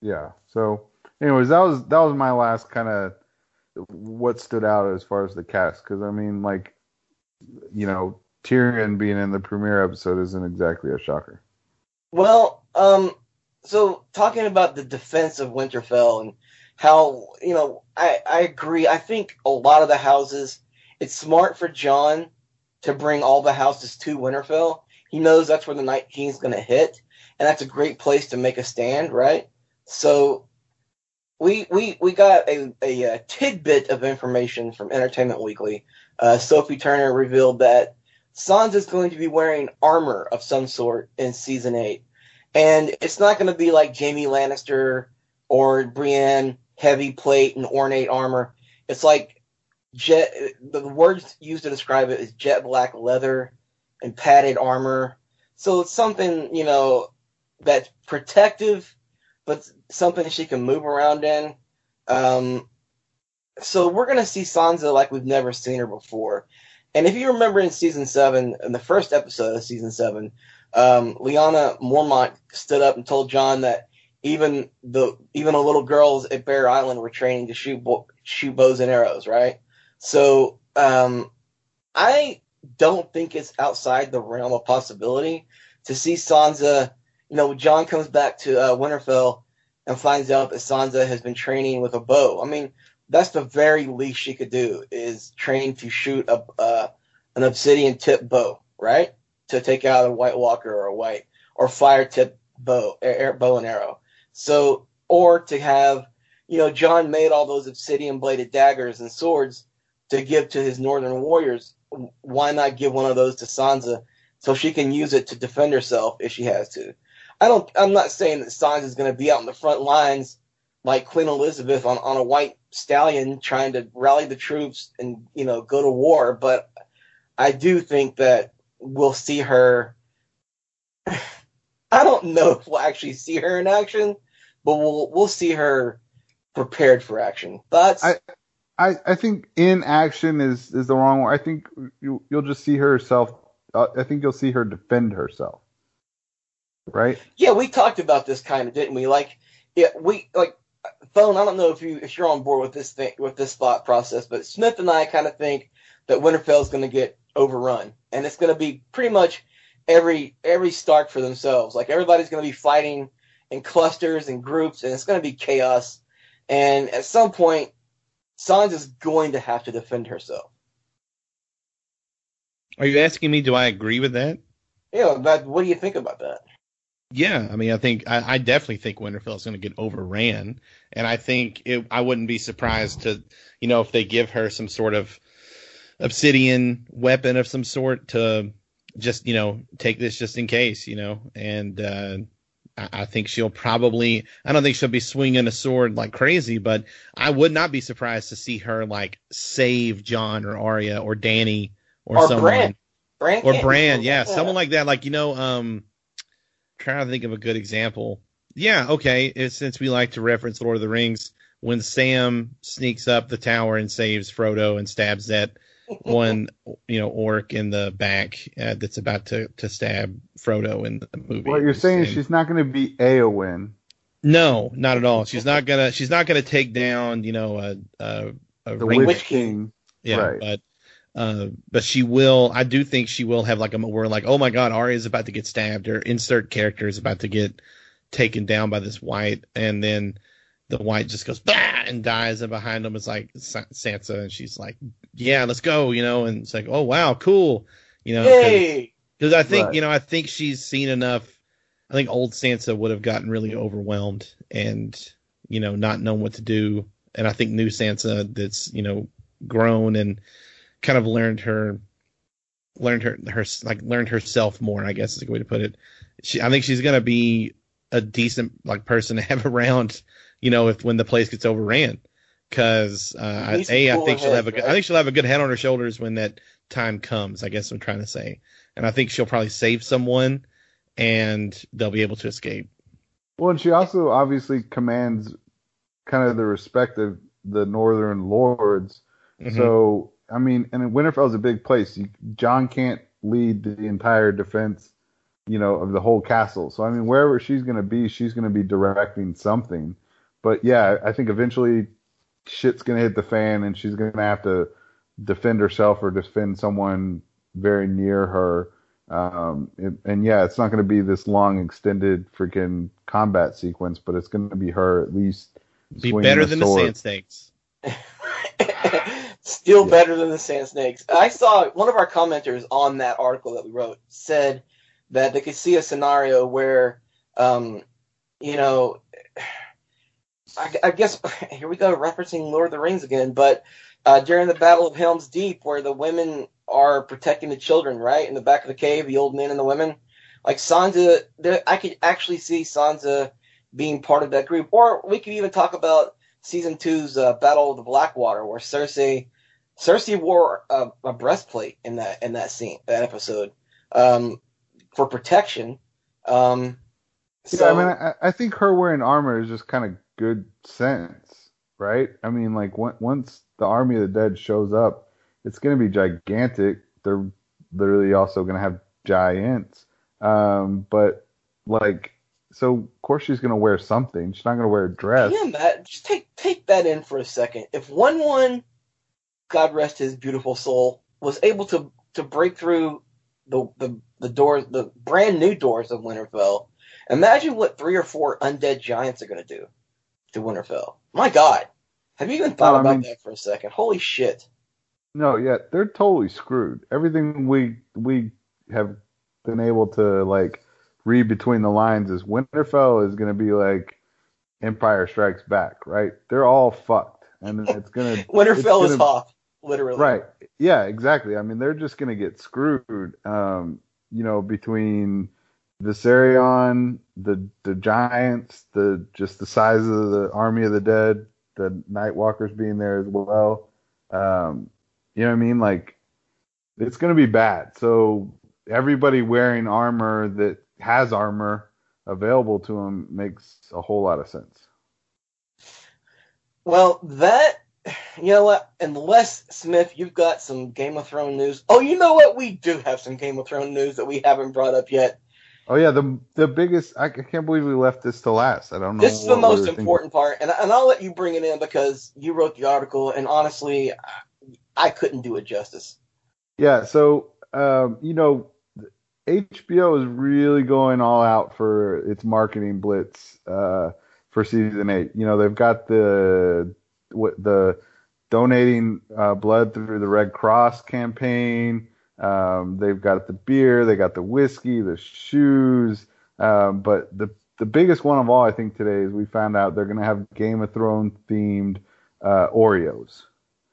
yeah. So, anyways, that was that was my last kind of what stood out as far as the cast, because I mean, like, you know, Tyrion being in the premiere episode isn't exactly a shocker. Well, um, so talking about the defense of Winterfell and how you know, I I agree. I think a lot of the houses, it's smart for Jon to bring all the houses to Winterfell. he knows that's where the Night King's going to hit, and that's a great place to make a stand, right? So we we we got a, a, a tidbit of information from Entertainment Weekly. Uh, Sophie Turner revealed that Sansa is going to be wearing armor of some sort in season eight, and it's not going to be like Jaime Lannister or Brienne, heavy plate and ornate armor. It's like jet. The words used to describe it is jet black leather and padded armor. So it's something you know that's protective, but something she can move around in. Um, so we're gonna see Sansa like we've never seen her before. And if you remember in season seven, in the first episode of season seven, um, Lyanna Mormont stood up and told Jon that even the even the little girls at Bear Island were training to shoot bo- shoot bows and arrows, right? So um, I don't think it's outside the realm of possibility to see Sansa. You know, Jon comes back to uh, Winterfell and finds out that Sansa has been training with a bow. I mean, that's the very least she could do is train to shoot a uh, an obsidian tip bow, right? To take out a White Walker or a white or fire tip bow, air, bow and arrow. So, or to have, you know, Jon made all those obsidian bladed daggers and swords to give to his northern warriors. Why not give one of those to Sansa so she can use it to defend herself if she has to? I don't. I'm not saying that Sansa is going to be out in the front lines like Queen Elizabeth on, on a white stallion trying to rally the troops and you know go to war, but I do think that we'll see her. I don't know if we'll actually see her in action, but we'll we'll see her prepared for action. But I, I, I think in action is is the wrong word. I think you you'll just see herself. Uh, I think you'll see her defend herself. Right? Yeah, we talked about this kind of, didn't we? Like, yeah, we like phone. I don't know if you if you're on board with this thing with this thought process, but Smith and I kind of think that Winterfell is going to get overrun, and it's going to be pretty much every every Stark for themselves. Like everybody's going to be fighting in clusters and groups, and it's going to be chaos. And at some point, Sansa's going to have to defend herself. Are you asking me? Do I agree with that? Yeah, but what do you think about that? Yeah, I mean, I think I, I definitely think Winterfell is going to get overran, and I think it, I wouldn't be surprised to, you know, if they give her some sort of obsidian weapon of some sort to just, you know, take this just in case, you know, and uh, I, think she'll probably, I don't think she'll be swinging a sword like crazy, but I would not be surprised to see her like save Jon or Arya or Dany or, Or someone Bran. Bran or can't Bran, be- yeah, someone like that. Like you know, um, trying to think of a good example. Yeah, okay. Since we like to reference Lord of the Rings, when Sam sneaks up the tower and saves Frodo and stabs that one, you know, orc in the back uh, that's about to to stab Frodo in the movie. What you're saying is she's not going to be Eowyn. no, not at all. She's not gonna. She's not gonna take down, you know, a a, a The ring. Witch King. Yeah, Right. but uh, but she will. I do think she will have like a where like, oh my god, Arya is about to get stabbed, or insert character is about to get taken down by this white, and then the white just goes bah and dies, and behind them is like Sa- Sansa, and she's like, yeah, let's go, you know, and it's like, oh wow, cool, you know, 'cause- because I think Right. you know I think she's seen enough. I think old Sansa would have gotten really overwhelmed and you know not known what to do, and I think new Sansa that's you know grown and kind of learned her learned her her like learned herself more. I guess is a good way to put it. She I think she's gonna be a decent like person to have around. You know if when the place gets overran. Because uh, I- a, I think she'll have a heads, good, I think she'll have a good head on her shoulders when that time comes. I guess I'm trying to say and I think she'll probably save someone, and they'll be able to escape. Well, and she also obviously commands kind of the respect of the Northern lords. Mhm. So, I mean, and Winterfell's a big place. You, Jon can't lead the entire defense, you know, of the whole castle. So, I mean, wherever she's going to be, she's going to be directing something. But yeah, I think eventually shit's going to hit the fan and she's going to have to defend herself or defend someone very near her. Um, it, and yeah, it's not going to be this long, extended freaking combat sequence, but it's going to be her at least be better a than sword. the Sand Snakes. Still Yeah. better than the Sand Snakes. I saw one of our commenters on that article that we wrote said that they could see a scenario where, um, you know, I, I guess here we go referencing Lord of the Rings again, but uh, during the Battle of Helm's Deep, where the women are protecting the children, right in the back of the cave, the old men and the women, like Sansa, there, I could actually see Sansa being part of that group, or we could even talk about season two's uh, Battle of the Blackwater, where Cersei Cersei wore a, a, breastplate in that in that scene, that episode, um, for protection. Um, so, yeah, I mean, I, I, think her wearing armor is just kind of good sense, right? I mean, like once the army of the dead shows up, it's going to be gigantic. They're literally also going to have giants. Um, but like, so of course she's going to wear something. She's not going to wear a dress. Yeah, just take take that in for a second. If one one God rest his beautiful soul, was able to to break through the the the doors, the brand new doors of Winterfell. Imagine what three or four undead giants are going to do to Winterfell. My God, have you even thought about mean, that for a second? Holy shit! No, yeah, they're totally screwed. Everything we we have been able to like read between the lines is Winterfell is going to be like Empire Strikes Back, right? They're all fucked, and it's gonna Winterfell gonna, is Hoth literally. Right. Yeah, exactly. I mean, they're just going to get screwed, um, you know, between Viserion, the the giants, the just the size of the army of the dead, the Night Walkers being there as well. Um, you know what I mean? Like, it's going to be bad. So everybody wearing armor that has armor available to them makes a whole lot of sense. Well, that you know what? Unless Smith, you've got some Game of Thrones news. Oh, you know what? We do have some Game of Thrones news that we haven't brought up yet. Oh yeah, the the biggest. I can't believe we left this to last. I don't know. This is the most important part, and and I'll let you bring it in because you wrote the article, and honestly, I couldn't do it justice. Yeah. So um, you know, HBO is really going all out for its marketing blitz uh, for season eight. You know, they've got the what the donating uh, blood through the Red Cross campaign. Um, they've got the beer, they got the whiskey, the shoes. Um, but the the biggest one of all, I think, today is we found out they're going to have Game of Thrones themed uh, Oreos.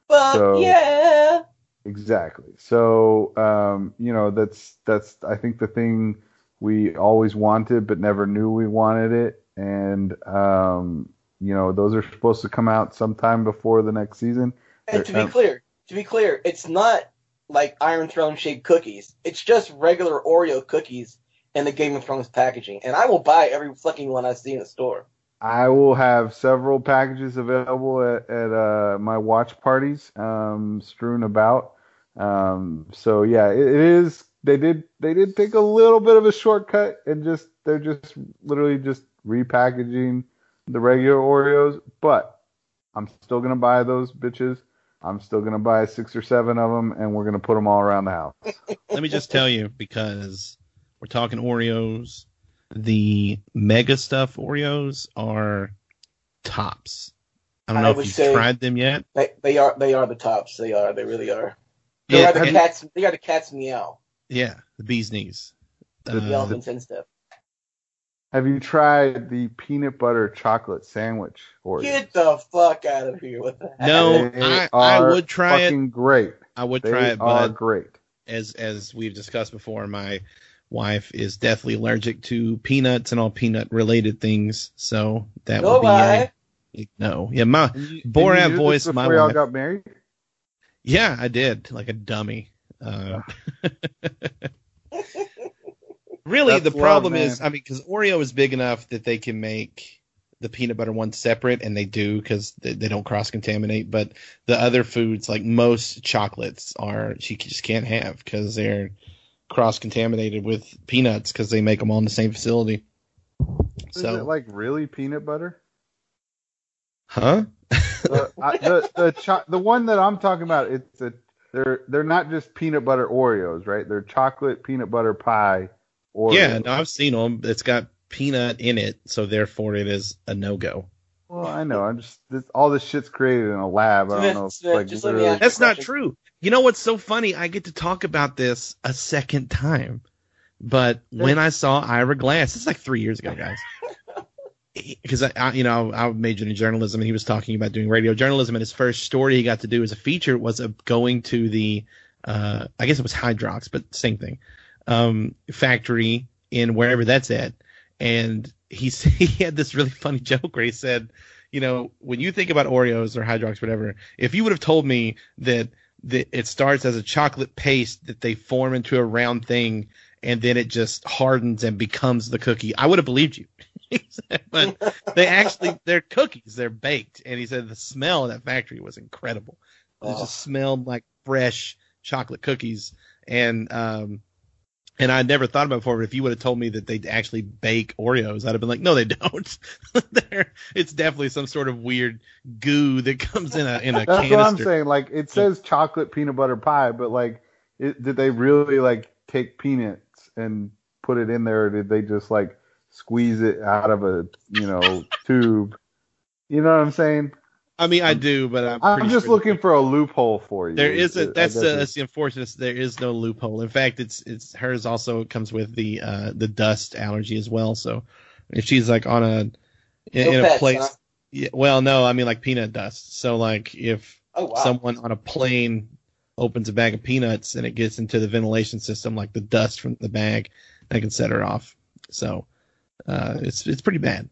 Fuck so, yeah! Exactly. So um, you know that's that's I think the thing we always wanted but never knew we wanted it, and um, you know, those are supposed to come out sometime before the next season. And to be clear, to be clear, it's not like Iron Throne shaped cookies. It's just regular Oreo cookies in the Game of Thrones packaging. And I will buy every fucking one I see in the store. I will have several packages available at, at uh, my watch parties, um, strewn about. Um, so yeah, it, it is. They did. They did take a little bit of a shortcut and just they're just literally just repackaging the regular Oreos, but I'm still gonna buy those bitches. I'm still gonna buy six or seven of them, and we're gonna put them all around the house. Let me just tell you, because we're talking Oreos, the Mega Stuf Oreos are tops. I don't know I if you've tried them yet. They, they, are they are the tops. They are. They really are. They yeah, are the and, cats. They are the cat's meow. Yeah, the bee's knees. The, uh, the elephants and stuff. Have you tried the peanut butter chocolate sandwich? Oreo? Get the fuck out of here with that. No, I, I, would try fucking it. Great. I would they try it, but great. As as we've discussed before, my wife is deathly allergic to peanuts and all peanut related things, so that no would be a, no. Yeah, my you, Borat voice. my wife. all got married. Yeah, I did, like a dummy. Uh, Really, That's the problem love, is, I mean, because Oreo is big enough that they can make the peanut butter one separate, and they do because they, they, don't cross contaminate. But the other foods, like most chocolates, are she just can't have because they're cross contaminated with peanuts because they make them all in the same facility. Is so, it like really peanut butter? Huh? the, I, the the cho- the one that I'm talking about, it's a they're they're not just peanut butter Oreos, right? They're chocolate peanut butter pie Oreo. Yeah, no, I've seen them. It's got peanut in it, so therefore it is a no go. Well, I know. I'm just this, all this shit's created in a lab. I don't know. Smith, like, just That's not true. You know what's so funny? I get to talk about this a second time But when I saw Ira Glass, it's like three years ago, guys. Because I, I, you know, I majored in journalism, and he was talking about doing radio journalism. And his first story he got to do as a feature was of going to the, uh, I guess it was Hydrox, but same thing, um, factory in wherever that's at. And he he had this really funny joke where he said, you know, when you think about Oreos or Hydrox, whatever, if you would have told me that that it starts as a chocolate paste that they form into a round thing and then it just hardens and becomes the cookie, I would have believed you. but they actually they're cookies, they're baked. And he said the smell of that factory was incredible. It Oh. just smelled like fresh chocolate cookies. And um and I never thought about it before, but if you would have told me that they actually bake Oreos, I'd have been like, no, they don't. It's definitely some sort of weird goo that comes in a in a That's canister. what I'm saying. Like it says chocolate peanut butter pie, but like, it, did they really like take peanuts and put it in there, or did they just like squeeze it out of a you know tube? You know what I'm saying? I mean, I do, but I'm, I'm just sure looking for a loophole for you. There is a I that's the, that's the unfortunate. There is no loophole. In fact, it's it's hers also comes with the uh the dust allergy as well. So if she's like on a in, No in a pets, place, huh? yeah, well, no, I mean like peanut dust. So like if Oh wow. someone on a plane opens a bag of peanuts and it gets into the ventilation system, like the dust from the bag, that can set her off. So uh, it's it's pretty bad.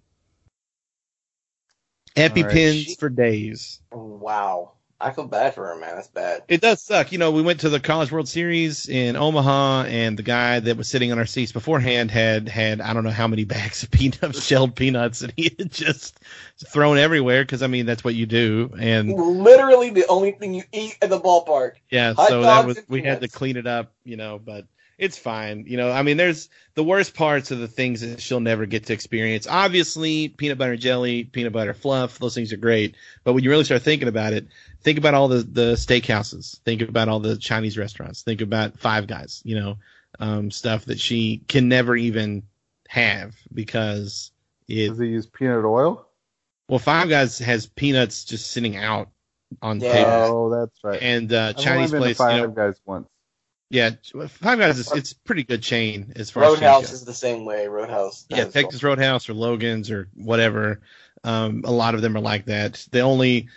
EpiPens She- for days. wow. I feel bad for her, man. That's bad. It does suck. You know, we went to the College World Series in Omaha, and the guy that was sitting on our seats beforehand had had I don't know how many bags of peanuts, shelled peanuts, and he had just thrown everywhere because I mean that's what you do. And Literally the only thing you eat at the ballpark. yeah, Hot so that was and we had to clean it up, you know, but it's fine. You know, I mean, there's the worst parts of the things that she'll never get to experience. Obviously, peanut butter and jelly, peanut butter fluff, those things are great. But when you really start thinking about it, think about all the the steakhouses, think about all the Chinese restaurants, think about Five Guys, you know, um, stuff that she can never even have because it. Does he use peanut oil? Well, Five Guys has peanuts just sitting out on Yeah. tables, Oh, that's right. and uh, I've Chinese only been place, to you Five know, Guys once. Yeah, Five Guys is it's pretty good chain as far as Roadhouse is the same way. Roadhouse. yeah, Texas Roadhouse or Logan's or whatever. Um, a lot of them are like that. The only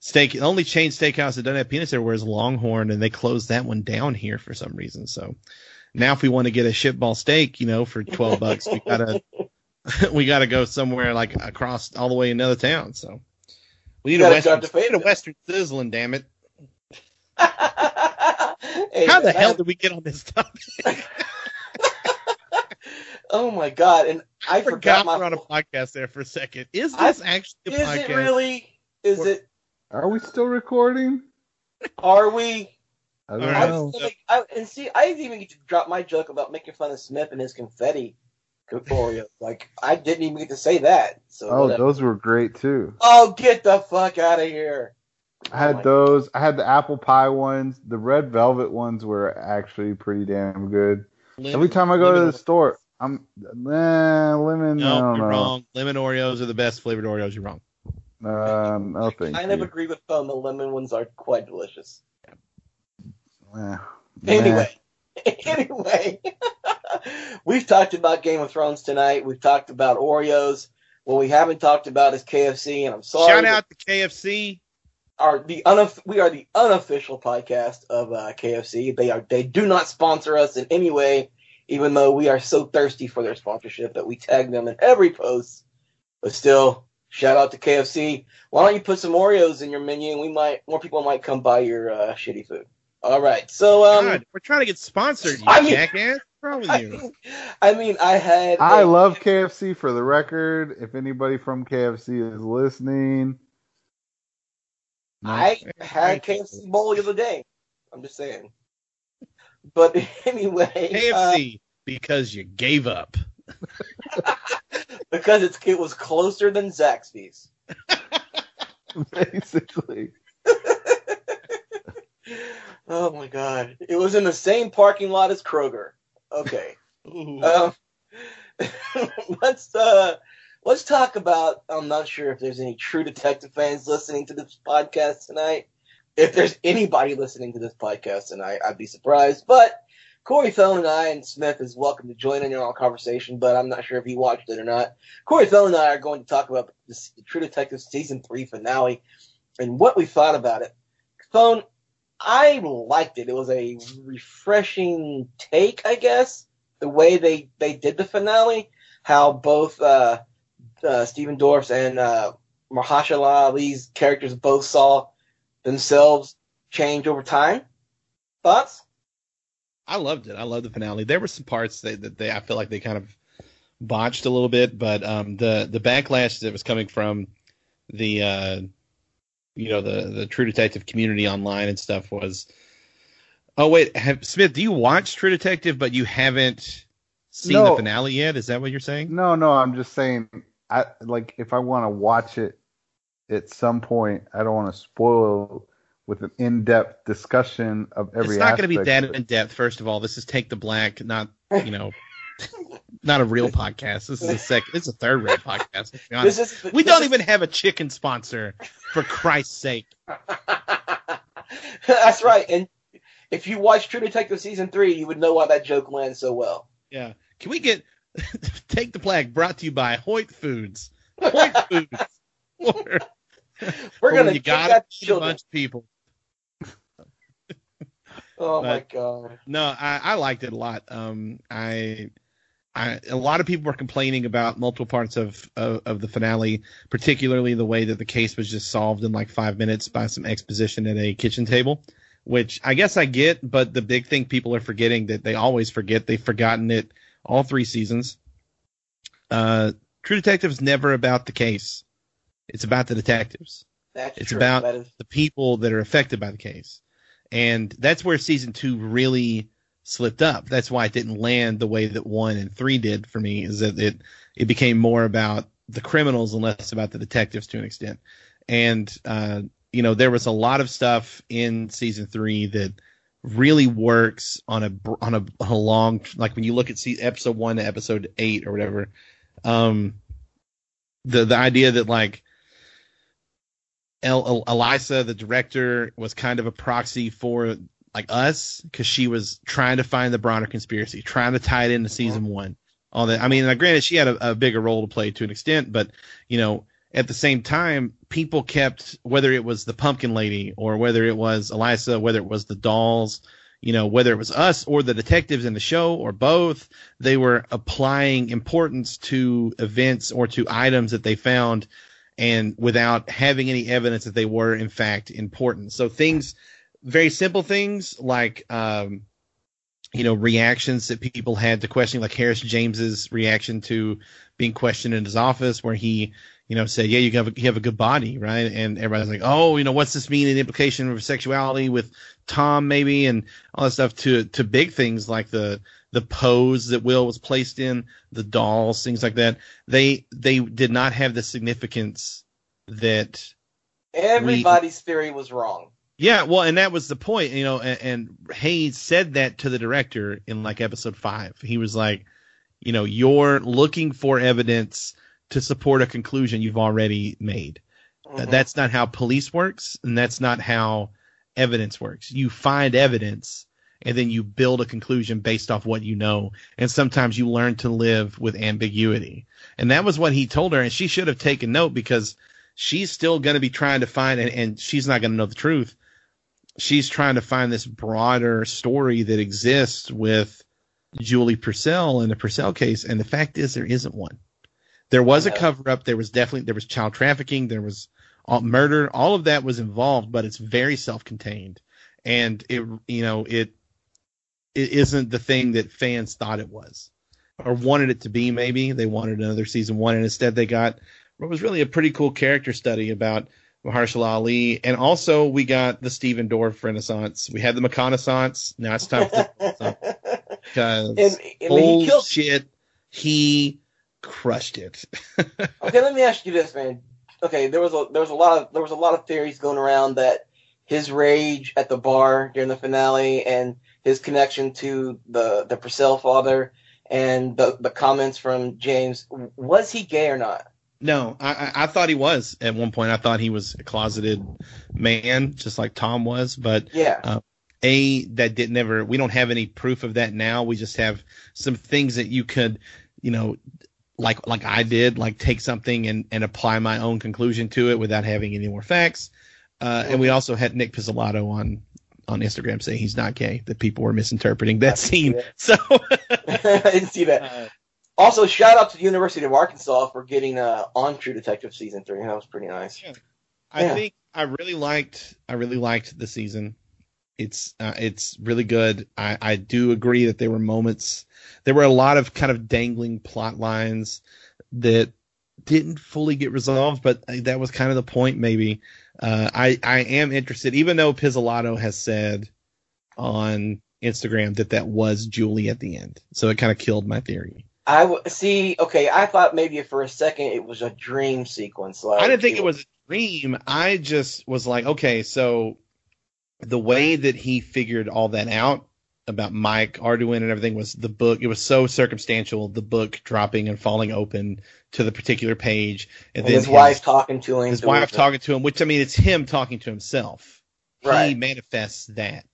steak, the only chain steakhouse that doesn't have peanuts everywhere is Longhorn, and they closed that one down here for some reason. So now, if we want to get a shitball steak, you know, for twelve bucks, we gotta we gotta go somewhere like across all the way another town. So we need a western, to we need a western sizzling. Damn it! Hey, How the hell I- did we get on this topic? Oh my god! And I I forgot forgot my. we're on a podcast there for a second. Is I- this actually a Is podcast? it really? Is Or- it? Are we still recording? Are we? I don't I know. was I, and see, I didn't even get to drop my joke about making fun of Smith and his confetti Oreo. like I didn't even get to say that. So Oh, whatever. those were great too. oh, get the fuck out of here! I had Oh my- those. I had the apple pie ones. The red velvet ones were actually pretty damn good. Every time I go to the store, I'm nah, lemon. No, you're know. wrong. Lemon Oreos are the best flavored Oreos. You're wrong. Uh, no, thank I you. of agree with them. The lemon ones are quite delicious. Anyway, anyway, we've talked about Game of Thrones tonight. We've talked about Oreos. What we haven't talked about is KFC, and I'm sorry. Shout but out to KFC. Are the unof- we are the unofficial podcast of uh, KFC. They are they do not sponsor us in any way, even though we are so thirsty for their sponsorship that we tag them in every post. But still, shout out to KFC. Why don't you put some Oreos in your menu, and we might more people might come buy your uh, shitty food. All right, so um. God, we're trying to get sponsored, you I mean- jackass. What's wrong with I you? mean, I mean, I had. I a- love KFC for the record. If anybody from KFC is listening, no. I had KFC bowl the other day. I'm just saying. But anyway, uh, KFC because you gave up. because it's it was closer than Zaxby's. basically. Oh my god, it was in the same parking lot as Kroger. Okay. Um, let's uh, let's talk about. I'm not sure if there's any True Detective fans listening to this podcast tonight. If there's anybody listening to this podcast tonight, I'd be surprised. But Corey Thone and I and Smith is welcome to join in on our conversation, but I'm not sure if he watched it or not. Corey Thone and I are going to talk about the True Detective season three finale and what we thought about it. Thone, I liked it. It was a refreshing take, I guess, the way they, they did the finale, how both uh, uh, Stephen Dorff's and uh, Mahershala Ali's characters both saw themselves change over time. Thoughts? I loved it. I loved the finale. There were some parts that, that they I feel like they kind of botched a little bit, but um, the the backlash that was coming from the uh, you know the the True Detective community online and stuff was. Oh wait, have, Smith, do you watch True Detective but you haven't seen No. the finale yet? Is that what you're saying? No, no, I'm just saying. I like if I want to watch it at some point. I don't want to spoil with an in-depth discussion of every. it's not going to be aspect that of in depth. First of all, this is Take the Black, not you know, not a real podcast. This is a second. It's a third rate podcast. let's be honest. This is We this don't is- even have a chicken sponsor, for Christ's sake. That's right. And if you watch True Detective season three, you would know why that joke lands so well. Yeah. Can we get Take the Black brought to you by Hoyt Foods? Hoyt Foods. Or, We're gonna you give got that a bunch of people. Oh my god. No, I, I liked it a lot. Um, I, I, a lot of people were complaining about multiple parts of, of of the finale, particularly the way that the case was just solved in like five minutes by some exposition at a kitchen table, which I guess I get. But the big thing people are forgetting that they always forget they've forgotten it all three seasons. Uh, True Detective is never about the case; it's about the detectives That's It's true. about- is- the people that are affected by the case. And that's where season two really slipped up. That's why it didn't land the way that one and three did for me, is that it, it became more about the criminals and less about the detectives to an extent. And, uh, you know, there was a lot of stuff in season three that really works on a, on a, on a long, like when you look at see, episode one to episode eight or whatever, um, the, the idea that like, El- El- Elisa, the director, was kind of a proxy for like us because she was trying to find the Bronner conspiracy, trying to tie it into season one. All that. I mean, granted, she had a, a bigger role to play to an extent, but you know, at the same time, people kept whether it was the Pumpkin Lady or whether it was Eliza, whether it was the dolls, you know, whether it was us or the detectives in the show or both, they were applying importance to events or to items that they found and without having any evidence that they were in fact important. So things, very simple things like, um, you know, reactions that people had to questioning, like Harris James's reaction to being questioned in his office, where he, you know, say, "Yeah, you have a, you have a good body, right?" And everybody's like, "Oh, you know, what's this mean? An implication of sexuality with Tom, maybe, and all that stuff." To to big things like the the pose that Will was placed in, the dolls, things like that. They they did not have the significance that everybody's theory was wrong. yeah, well, and that was the point, you know, and, and Hayes said that to the director in like episode five. He was like, you know, you're looking for evidence to support a conclusion you've already made. Uh, Mhm. That's not how police works, and that's not how evidence works. You find evidence, and then you build a conclusion based off what you know. And sometimes you learn to live with ambiguity. And that was what he told her, and she should have taken note because she's still going to be trying to find, and, and she's not going to know the truth. She's trying to find this broader story that exists with Julie Purcell in the Purcell case, and the fact is there isn't one. There was a cover up. There was definitely there was child trafficking. There was all, murder. All of that was involved, but it's very self contained, and it you know it it isn't the thing that fans thought it was or wanted it to be. Maybe they wanted another season one, and instead they got what was really a pretty cool character study about Mahershala Ali, and also we got the Stephen Dorff Renaissance. We had the McConaissance. Now it's time for because and, I mean, he killed. shit, he crushed it. Okay, let me ask you this, man. Okay, there was a there was a lot of there was a lot of theories going around that his rage at the bar during the finale and his connection to the the Purcell father and the the comments from James was he gay or not? No, I, I thought he was at one point. I thought he was a closeted man, just like Tom was. But Yeah, Uh, a that did never we don't have any proof of that now. We just have some things that you could, you know, like like I did, like take something and and apply my own conclusion to it without having any more facts. Uh, and we also had Nic Pizzolatto on on Instagram saying he's not gay, that people were misinterpreting that scene. So I didn't see that. uh, Also, shout out to the University of Arkansas for getting uh, on True Detective season three. That was pretty nice. Yeah. I Yeah. think I really liked I really liked the season. It's uh, it's really good. I, I do agree that there were moments there were a lot of kind of dangling plot lines that didn't fully get resolved, but that was kind of the point maybe. Uh, I I am interested, even though Pizzolatto has said on Instagram that that was Julie at the end, so it kind of killed my theory. I w- see. Okay, I thought maybe for a second it was a dream sequence. Like I didn't think it was a dream. I just was like, okay, so the way that he figured all that out about Mike Arduin and everything was the book. It was so circumstantial. The book dropping and falling open to the particular page, and, And then his wife talking to him. his wife talking to him. Which I mean, it's him talking to himself. He manifests that.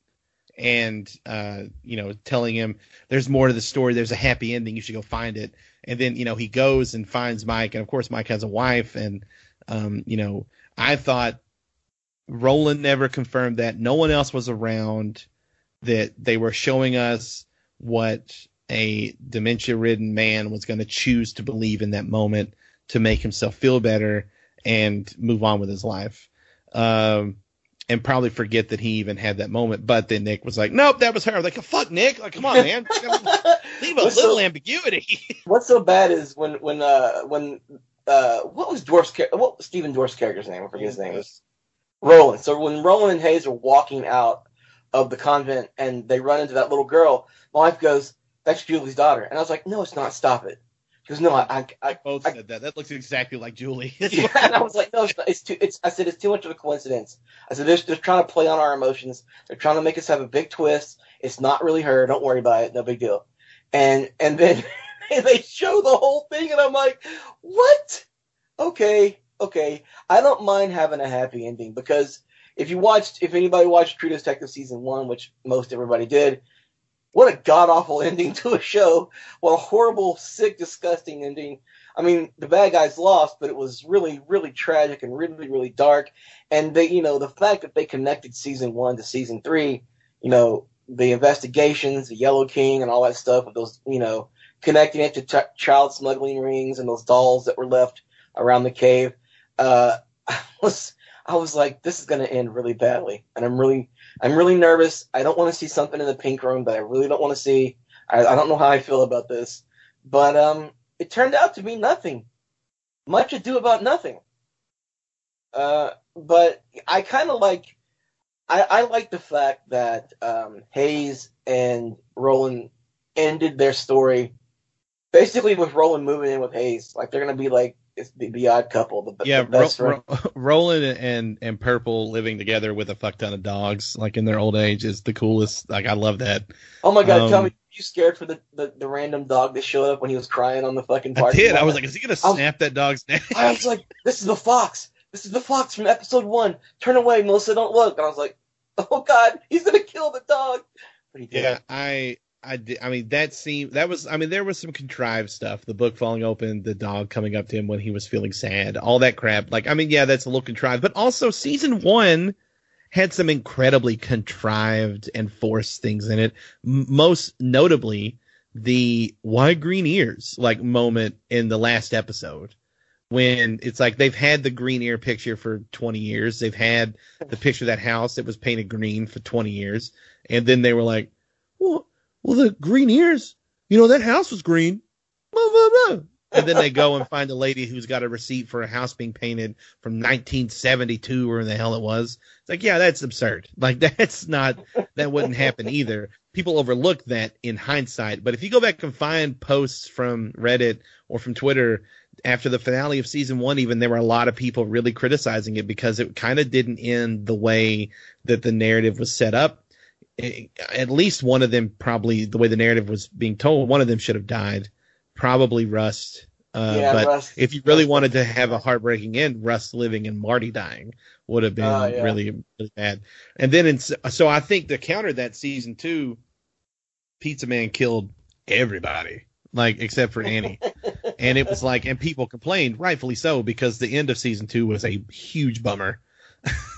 And uh, you know, telling him there's more to the story. There's a happy ending. You should go find it. And then you know he goes and finds Mike, and of course Mike has a wife. And um, you know, I thought Roland never confirmed that. No one else was around. That they were showing us what a dementia-ridden man was going to choose to believe in that moment to make himself feel better and move on with his life. Um, and probably forget that he even had that moment. But then Nick was like, "Nope, that was her." Like, "Fuck, Nick! Like, come on, man, leave a What's little so- ambiguity." What's so bad is when when uh when uh what was Dorff's char- what was Stephen Dorff's character's name? I forget his name. Was Roland. So when Roland and Hayes are walking out of the convent and they run into that little girl, my wife goes, "That's Julie's daughter," and I was like, "No, it's not. Stop it." She goes, "No, I, I, I Both I- said that. That looks exactly like Julie. yeah, and I was like, no, it's, not, it's too. It's. I said it's too much of a coincidence. I said they're, they're trying to play on our emotions. They're trying to make us have a big twist. It's not really her. Don't worry about it. No big deal. And and then they show the whole thing, and I'm like, what? Okay, okay. I don't mind having a happy ending because if you watched, if anybody watched True Detective season one, which most everybody did, what a god awful ending to a show. What a horrible, sick, disgusting ending. I mean, the bad guys lost, but it was really, really tragic and really, really dark. And they, you know, the fact that they connected season one to season three, you know, the investigations, the Yellow King, and all that stuff with those, you know, connecting it to ch- child smuggling rings and those dolls that were left around the cave. Uh, was, I was like, this is going to end really badly, and I'm really, I'm really nervous. I don't want to see something in the pink room that I really don't want to see. I, I don't know how I feel about this, but um, it turned out to be nothing. Much ado about nothing. Uh, but I kind of like, I, I like the fact that um, Hayes and Roland ended their story basically with Roland moving in with Hayes. Like they're gonna be like it's the, the odd couple, the, yeah, the best Ro- Ro- Roland and and Purple living together with a fuck ton of dogs, like in their old age, is the coolest. Like I love that. Oh my god, tell um, me, you scared for the, the, the random dog that showed up when he was crying on the fucking I party? did. lot? I was like, is he gonna I was- snap that dog's neck? I was like, this is the fox. This is the fox from episode one. Turn away, Melissa. Don't look. And I was like, oh god, he's gonna kill the dog. But he did. Yeah, I I did. I mean, that seemed that was. I mean, there was some contrived stuff. The book falling open, the dog coming up to him when he was feeling sad, all that crap. Like, I mean, yeah, that's a little contrived. But also, season one had some incredibly contrived and forced things in it. Most notably, the why green ears like moment in the last episode. When it's like they've had the green ear picture for 20 years, they've had the picture of that house that was painted green for 20 years, and then they were like, well, well, the green ears, you know, that house was green. Blah, blah, blah. And then they go and find a lady who's got a receipt for a house being painted from 1972 or the hell it was. It's like, yeah, that's absurd. Like, that's not, that wouldn't happen either. People overlook that in hindsight. But if you go back and find posts from Reddit or from Twitter after the finale of season one, even there were a lot of people really criticizing it because it kind of didn't end the way that the narrative was set up it- at least one of them probably the way the narrative was being told one of them should have died probably rust Uh, Yeah, but Russ- if you really wanted to have a heartbreaking end, Rust living and Marty dying would have been Oh, yeah. really, really bad. And then, in, so I think the counter that season two, Pizza Man killed everybody, like except for Annie. and it was like, and people complained, rightfully so, because the end of season two was a huge bummer.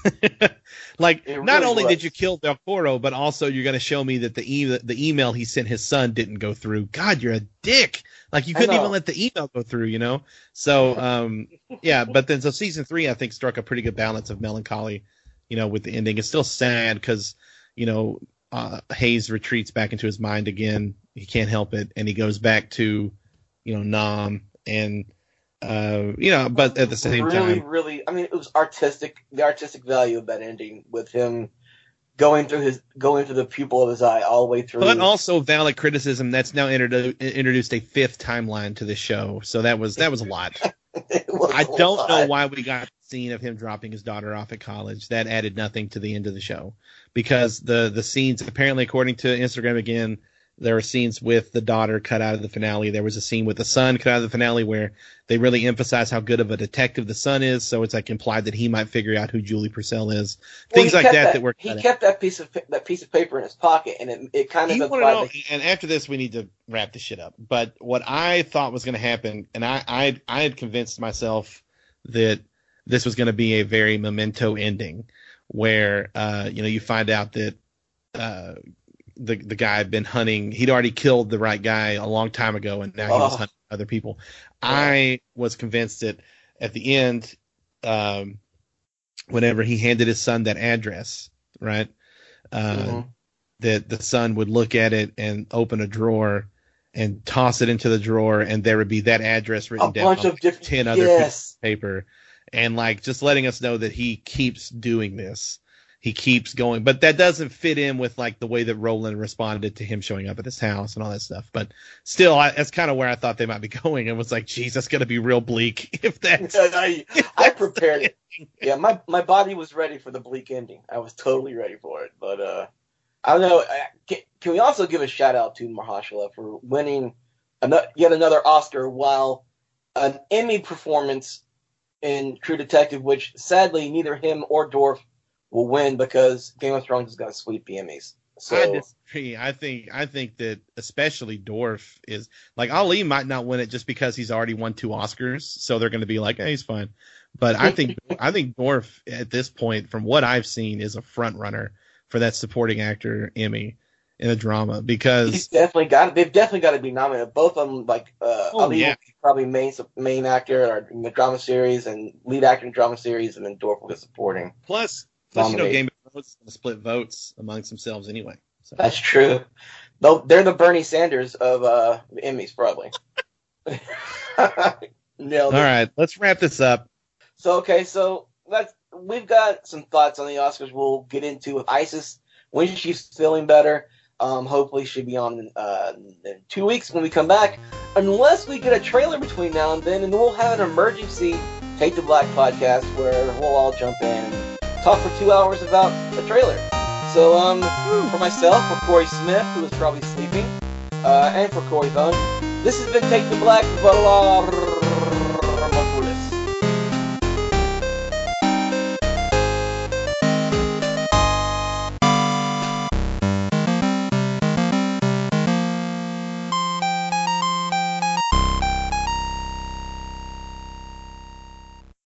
like, It not really only was. did you kill Velcoro, but also you're going to show me that the e- the email he sent his son didn't go through. God, you're a dick. Like you couldn't even let the email go through, you know. So, um, yeah, but then so season three, I think struck a pretty good balance of melancholy, you know, with the ending. It's still sad because, you know, uh, Hays retreats back into his mind again. He can't help it, and he goes back to, you know, Nam and. Uh, you know, but at the same really, time, really, I mean, it was artistic. The artistic value of that ending with him going through his going through the pupil of his eye all the way through. But also valid criticism that's now introdu- introduced a fifth timeline to the show, so that was that was a lot. Was I a don't lot. know why we got the scene of him dropping his daughter off at college. That added nothing to the end of the show because the the scenes apparently according to Instagram again, there were scenes with the daughter cut out of the finale. There was a scene with the son cut out of the finale where they really emphasize how good of a detective the son is. So it's like implied that he might figure out who Julie Purcell is. Well, Things he like kept that that were He out. kept that piece of that piece of paper in his pocket, and it it kind of want to implied know, that and after this, we need to wrap this shit up. But what I thought was going to happen, and I, I, I had convinced myself that this was going to be a very memento ending, where, uh, you know, you find out that, uh, the the guy had been hunting. He'd already killed the right guy a long time ago, and now he was Oh. hunting other people. I was convinced that at the end, um, whenever he handed his son that address, right, uh, Mhm. that the son would look at it and open a drawer and toss it into the drawer, and there would be that address written a down bunch on of different ten other pieces of paper, and like just letting us know that he keeps doing this. He keeps going, but that doesn't fit in with like the way that Roland responded to him showing up at his house and all that stuff. But still, I, that's kind of where I thought they might be going. and was like, geez, that's gonna be real bleak if that's. I, I prepared it. Yeah, my my body was ready for the bleak ending. I was totally ready for it. But uh, I don't know. Can, can we also give a shout out to Mahershala for winning yet another Oscar while an Emmy performance in True Detective, which sadly neither him or Dorff will win because Game of Thrones is going to sweep the Emmys. So I disagree. I think I think that especially Dorff is like Ali might not win it just because he's already won two Oscars, so they're going to be like, hey, he's fine. But I think I think Dorff at this point, from what I've seen, is a front runner for that supporting actor Emmy in a drama because he's definitely got. They've definitely got to be nominated. Both of them, like uh, Oh, Ali yeah. probably main main actor or in the drama series and lead actor in drama series, and then Dorff will get supporting. plus plus you know. Game of Thrones is going to split votes amongst themselves anyway. So. That's true. Though they're the Bernie Sanders of uh, Emmys, probably. Nailed All it. right, let's wrap this up. So okay, so that's we've got some thoughts on the Oscars. We'll get into with Isis when she's feeling better. Um, hopefully she'll be on uh, in two weeks when we come back, unless we get a trailer between now and then, and we'll have an emergency Take the Black podcast where we'll all jump in and talk for two hours about the trailer. So um, for myself, for Corey Smith, who is probably sleeping, uh, and for Corey Bone, this has been Take the Black. Blah,